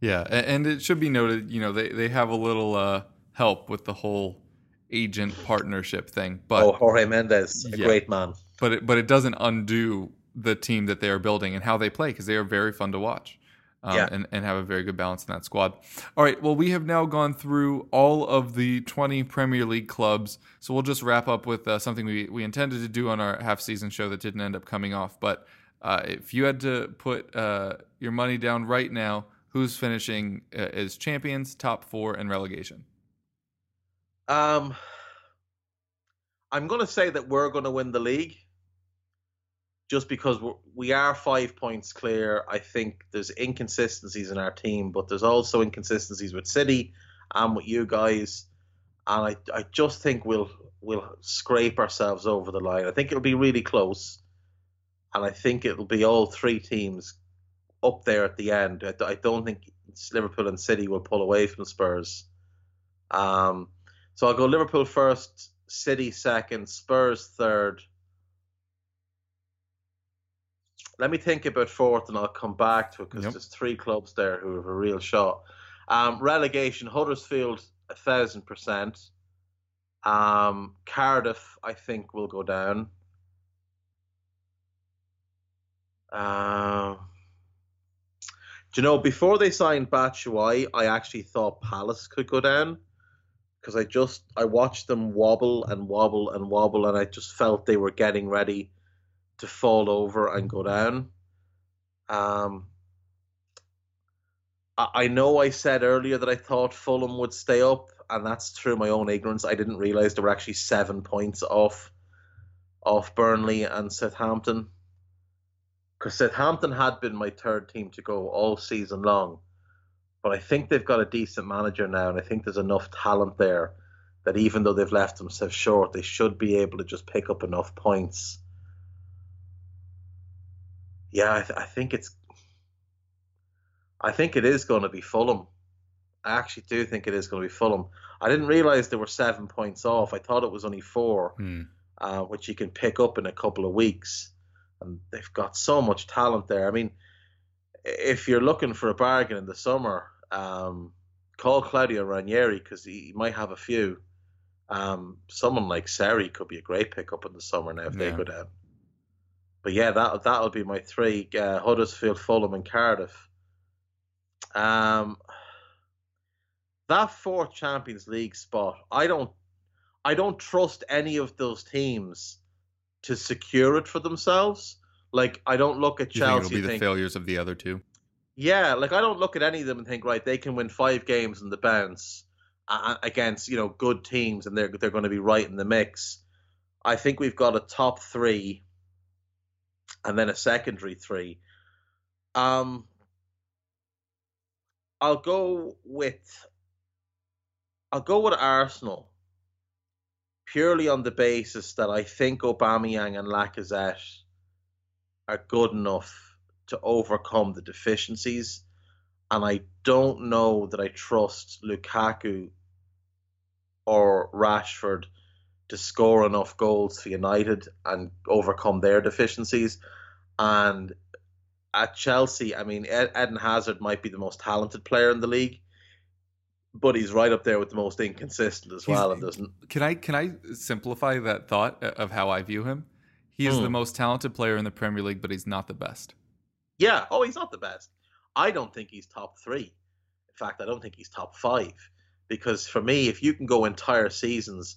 Speaker 1: Yeah, and it should be noted, you know, they, they have a little uh, help with the whole agent partnership thing, but
Speaker 2: oh, Jorge Mendes, a
Speaker 1: Yeah.
Speaker 2: great man.
Speaker 1: but it, but it doesn't undo the team that they are building and how they play because they are very fun to watch. Um,
Speaker 2: Yeah.
Speaker 1: and, and have a very good balance in that squad. All right. Well, we have now gone through all of the 20 Premier League clubs. So we'll just wrap up with uh, something we, we intended to do on our half season show that didn't end up coming off. But uh, if you had to put uh, your money down right now, who's finishing uh, as champions, top four, and relegation?
Speaker 2: Um, I'm going to say that we're going to win the league just because we're, we are five points clear. I think there's inconsistencies in our team, but there's also inconsistencies with City and with you guys. And I, I just think we'll we'll scrape ourselves over the line. I think it'll be really close, and I think it'll be all three teams up there at the end. I, I don't think Liverpool and City will pull away from Spurs. Um, so I'll go Liverpool first, City second, Spurs third. Let me think about fourth, and I'll come back to it because
Speaker 1: Yep.
Speaker 2: there's three clubs there who have a real shot. Um, relegation: Huddersfield, a thousand percent. Um, Cardiff, I think, will go down. Um, do you know before they signed Batshuayi, I actually thought Palace could go down because I just I watched them wobble and wobble and wobble, and I just felt they were getting ready to fall over and go down. Um, I, I know I said earlier that I thought Fulham would stay up, and that's through my own ignorance. I didn't realize there were actually seven points off off Burnley and Southampton. Because Southampton had been my third team to go all season long. But I think they've got a decent manager now, and I think there's enough talent there that even though they've left themselves short, they should be able to just pick up enough points. Yeah, I, th- I think it's. I think it is going to be Fulham. I actually do think it is going to be Fulham. I didn't realize they were seven points off. I thought it was only four,
Speaker 1: Hmm.
Speaker 2: uh, which you can pick up in a couple of weeks. And they've got so much talent there. I mean, if you're looking for a bargain in the summer, um, call Claudio Ranieri because he, he might have a few. Um, someone like Seri could be a great pickup in the summer now if they
Speaker 1: Yeah.
Speaker 2: go down. But yeah, that that'll be my three: uh, Huddersfield, Fulham, and Cardiff. Um, that fourth Champions League spot, I don't, I don't trust any of those teams to secure it for themselves. Like I don't look at
Speaker 1: You think
Speaker 2: Chelsea.
Speaker 1: it'll be the
Speaker 2: think,
Speaker 1: failures of the other two?
Speaker 2: yeah, like I don't look at any of them and think, right, they can win five games in the bounce against you know good teams, and they're they're going to be right in the mix. I think we've got a top three, and then a secondary three. Um, I'll go with I'll go with Arsenal purely on the basis that I think Aubameyang and Lacazette are good enough to overcome the deficiencies, and I don't know that I trust Lukaku or Rashford to score enough goals for United and overcome their deficiencies. And at Chelsea, I mean, Eden Hazard might be the most talented player in the league, but he's right up there with the most inconsistent as
Speaker 1: He's-
Speaker 2: well. And doesn't
Speaker 1: Can I can I simplify that thought of how I view him? He is
Speaker 2: Hmm.
Speaker 1: the most talented player in the Premier League, but he's not the best.
Speaker 2: Yeah. Oh, he's not the best. I don't think he's top three. In fact, I don't think he's top five. Because for me, if you can go entire seasons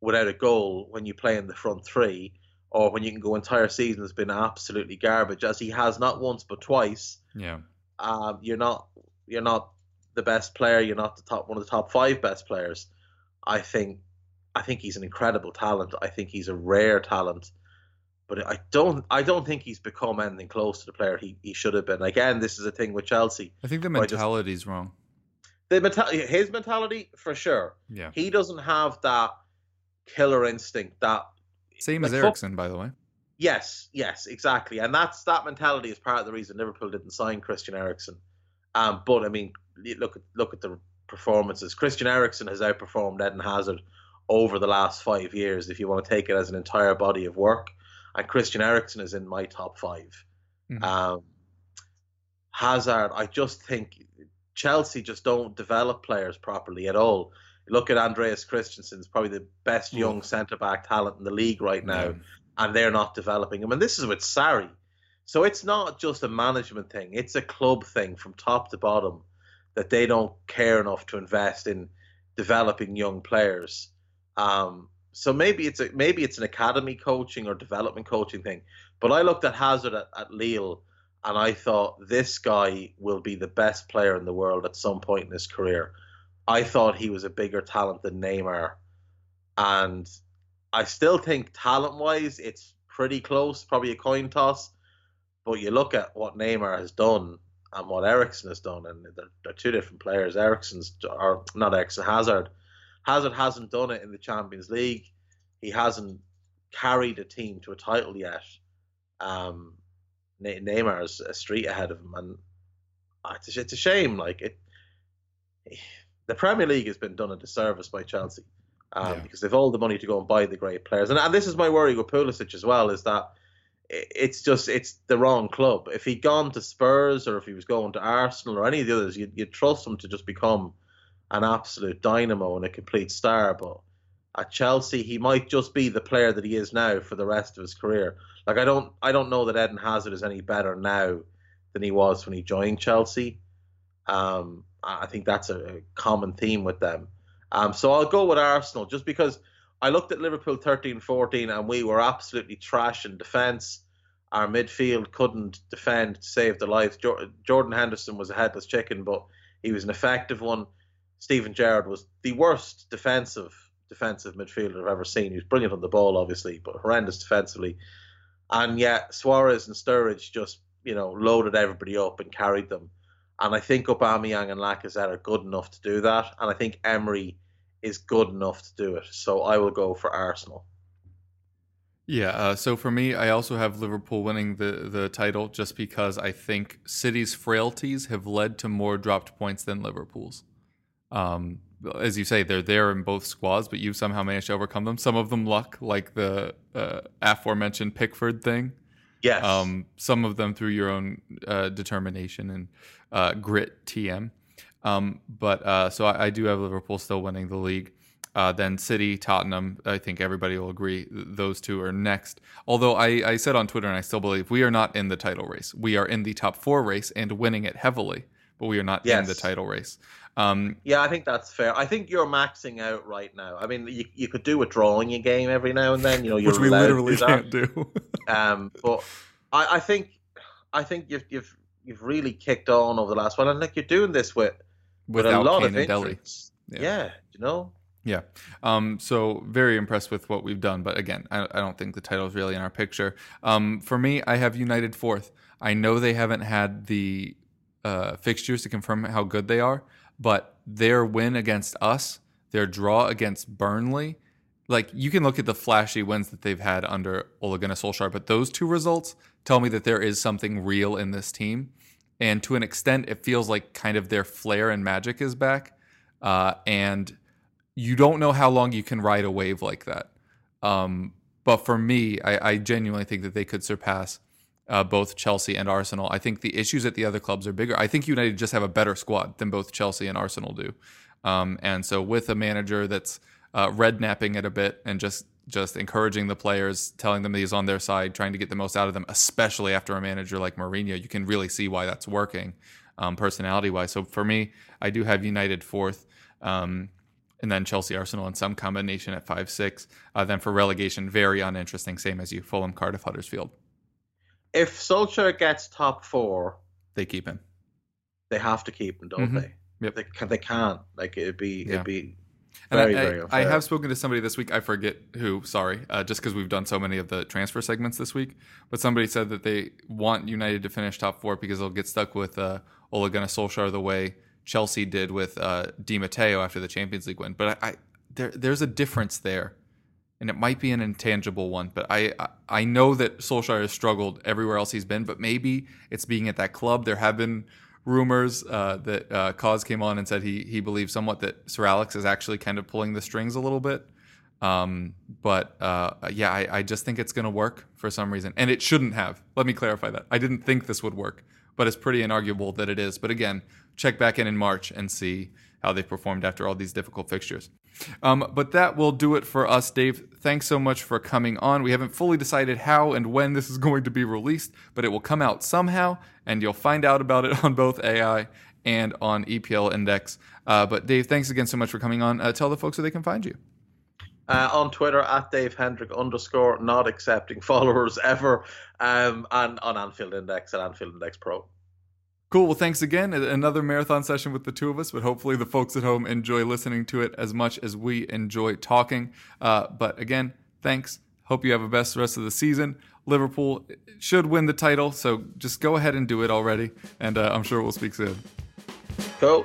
Speaker 2: without a goal when you play in the front three, or when you can go entire seasons been absolutely garbage, as he has not once but twice,
Speaker 1: Yeah.
Speaker 2: um, you're not you're not the best player. You're not the top one of the top five best players. I think I think he's an incredible talent. I think he's a rare talent, but I don't I don't think he's become anything close to the player he, he should have been. Again, this is a thing with Chelsea.
Speaker 1: I think the
Speaker 2: Well, I just-
Speaker 1: mentality's wrong.
Speaker 2: The mentality, his mentality for sure.
Speaker 1: Yeah.
Speaker 2: He doesn't have that killer instinct. That
Speaker 1: Same
Speaker 2: like
Speaker 1: as Eriksen, by the way.
Speaker 2: Yes, yes, exactly, and that's that mentality is part of the reason Liverpool didn't sign Christian Eriksen. Um, but I mean, look at look at the performances. Christian Eriksen has outperformed Eden Hazard over the last five years. If you want to take it as an entire body of work, and Christian Eriksen is in my top 5
Speaker 1: Mhm.
Speaker 2: Um, Hazard, I just think Chelsea just don't develop players properly at all. Look at Andreas Christensen's probably the best young centre back talent in the league right now
Speaker 1: Yeah.
Speaker 2: and they're not developing him. And this is with Sarri. So it's not just a management thing; it's a club thing from top to bottom that they don't care enough to invest in developing young players. Um, so maybe it's a maybe it's an academy coaching or development coaching thing. But I looked at Hazard at, at Lille and I thought this guy will be the best player in the world at some point in his career. I thought he was a bigger talent than Neymar, and I still think talent wise it's pretty close, probably a coin toss. But you look at what Neymar has done and what Eriksen has done, and they're, they're two different players. Eriksen's or not Eriksen Hazard. Hazard hasn't done it in the Champions League. He hasn't carried a team to a title yet. Um, Neymar is a street ahead of him, and it's a, it's a shame. Like it, the Premier League has been done a disservice by Chelsea um, yeah. because they've all the money to go and buy the great players. And, and this is my worry with Pulisic as well is that it's just it's the wrong club. If he'd gone to Spurs or if he was going to Arsenal or any of the others, you'd, you'd trust him to just become an absolute dynamo and a complete star. But at Chelsea, he might just be the player that he is now for the rest of his career. Like I don't I don't know that Eden Hazard is any better now than he was when he joined Chelsea. Um, I think that's a, common theme with them. Um, so I'll go with Arsenal just because I looked at Liverpool 13 14 and we were absolutely trash in defence. Our midfield couldn't defend to save their lives. Jordan Henderson was a headless chicken, but he was an effective one. Steven Gerrard was the worst defensive defensive midfielder I've ever seen. He was brilliant on the ball, obviously, but horrendous defensively. And yet Suarez and Sturridge just, you know, loaded everybody up and carried them. And I think Aubameyang and Lacazette are good enough to do that. And I think Emery is good enough to do it. So I will go for Arsenal.
Speaker 1: Yeah, uh, so for me, I also have Liverpool winning the, the title just because I think City's frailties have led to more dropped points than Liverpool's. Um, as you say, they're there in both squads, but you somehow managed to overcome them. Some of them luck, like the uh, aforementioned Pickford thing.
Speaker 2: Yes.
Speaker 1: Um, some of them through your own uh, determination and uh, grit, TM. Um, but uh, so I, I, do have Liverpool still winning the league. Uh, then City, Tottenham. I think everybody will agree those two are next. Although I, I said on Twitter, and I still believe we are not in the title race. We are in the top four race and winning it heavily, but we are not yes. in the title race. Um,
Speaker 2: yeah, I think that's fair. I think you're maxing out right now. I mean, you, you could do a drawing a game every now and then. You know,
Speaker 1: which we literally do can't do. *laughs*
Speaker 2: um, but I, I think I think you've you've you've really kicked on over the last one, and like you're doing this with with a lot Kane of injuries. Yeah. yeah, you know.
Speaker 1: Yeah. Um, so very impressed with what we've done, but again, I, I don't think the title is really in our picture. Um, for me, I have United fourth. I know they haven't had the uh, fixtures to confirm how good they are, but their win against us, their draw against Burnley, like you can look at the flashy wins that they've had under Ole Gunnar Solskjaer, but those two results tell me that there is something real in this team. And to an extent, it feels like kind of their flair and magic is back. Uh, and you don't know how long you can ride a wave like that. Um, but for me, I, I, genuinely think that they could surpass uh, both Chelsea and Arsenal. I think the issues at the other clubs are bigger. I think United just have a better squad than both Chelsea and Arsenal do. Um, and so with a manager that's uh, red napping it a bit and just just encouraging the players, telling them he's on their side, trying to get the most out of them, especially after a manager like Mourinho, you can really see why that's working, um, personality wise. So for me, I do have United fourth. Um, and then Chelsea Arsenal in some combination at five six. Uh, then for relegation, very uninteresting, same as you, Fulham, Cardiff, Huddersfield
Speaker 2: if Solskjaer gets top four,
Speaker 1: they keep him.
Speaker 2: They have to keep him, don't mm-hmm. they?
Speaker 1: Yep.
Speaker 2: They, can, they can't. Like it'd be yeah. it'd be
Speaker 1: very, I, very I, have spoken to somebody this week. I forget who. Sorry, uh, just because we've done so many of the transfer segments this week. But somebody said that they want United to finish top four because they'll get stuck with uh, Ole Gunnar Solskjaer the way Chelsea did with uh, Di Matteo after the Champions League win. But I, I there, there's a difference there and it might be an intangible one, but I I know that Solskjaer has struggled everywhere else he's been, but maybe it's being at that club. There have been rumors uh, that uh, Cause came on and said he he believes somewhat that Sir Alex is actually kind of pulling the strings a little bit. Um, but uh, yeah, I, I just think it's going to work for some reason, and it shouldn't have. Let me clarify that. I didn't think this would work, but it's pretty inarguable that it is. But again, check back in in March and see how they performed after all these difficult fixtures. Um, but that will do it for us, Dave. Thanks so much for coming on. We haven't fully decided how and when this is *laughs* going to be released, but it will come out somehow, and you'll find out about it *laughs* on both AI and on EPL Index. Uh, but Dave, thanks again so much for coming on. Uh, tell the folks where they can find you.
Speaker 2: Uh, on Twitter at Dave Hendrick underscore, not accepting *laughs* followers ever, um, and on Anfield Index at Anfield Index Pro.
Speaker 1: Cool. Well, thanks again. Another marathon session with the two of us, but hopefully the folks at home enjoy listening to it as much as we enjoy talking. Uh, but again, thanks. Hope you have a best rest of the season. Liverpool should win the title, so just go ahead and do it already, and uh, I'm sure we'll speak soon.
Speaker 2: Cool.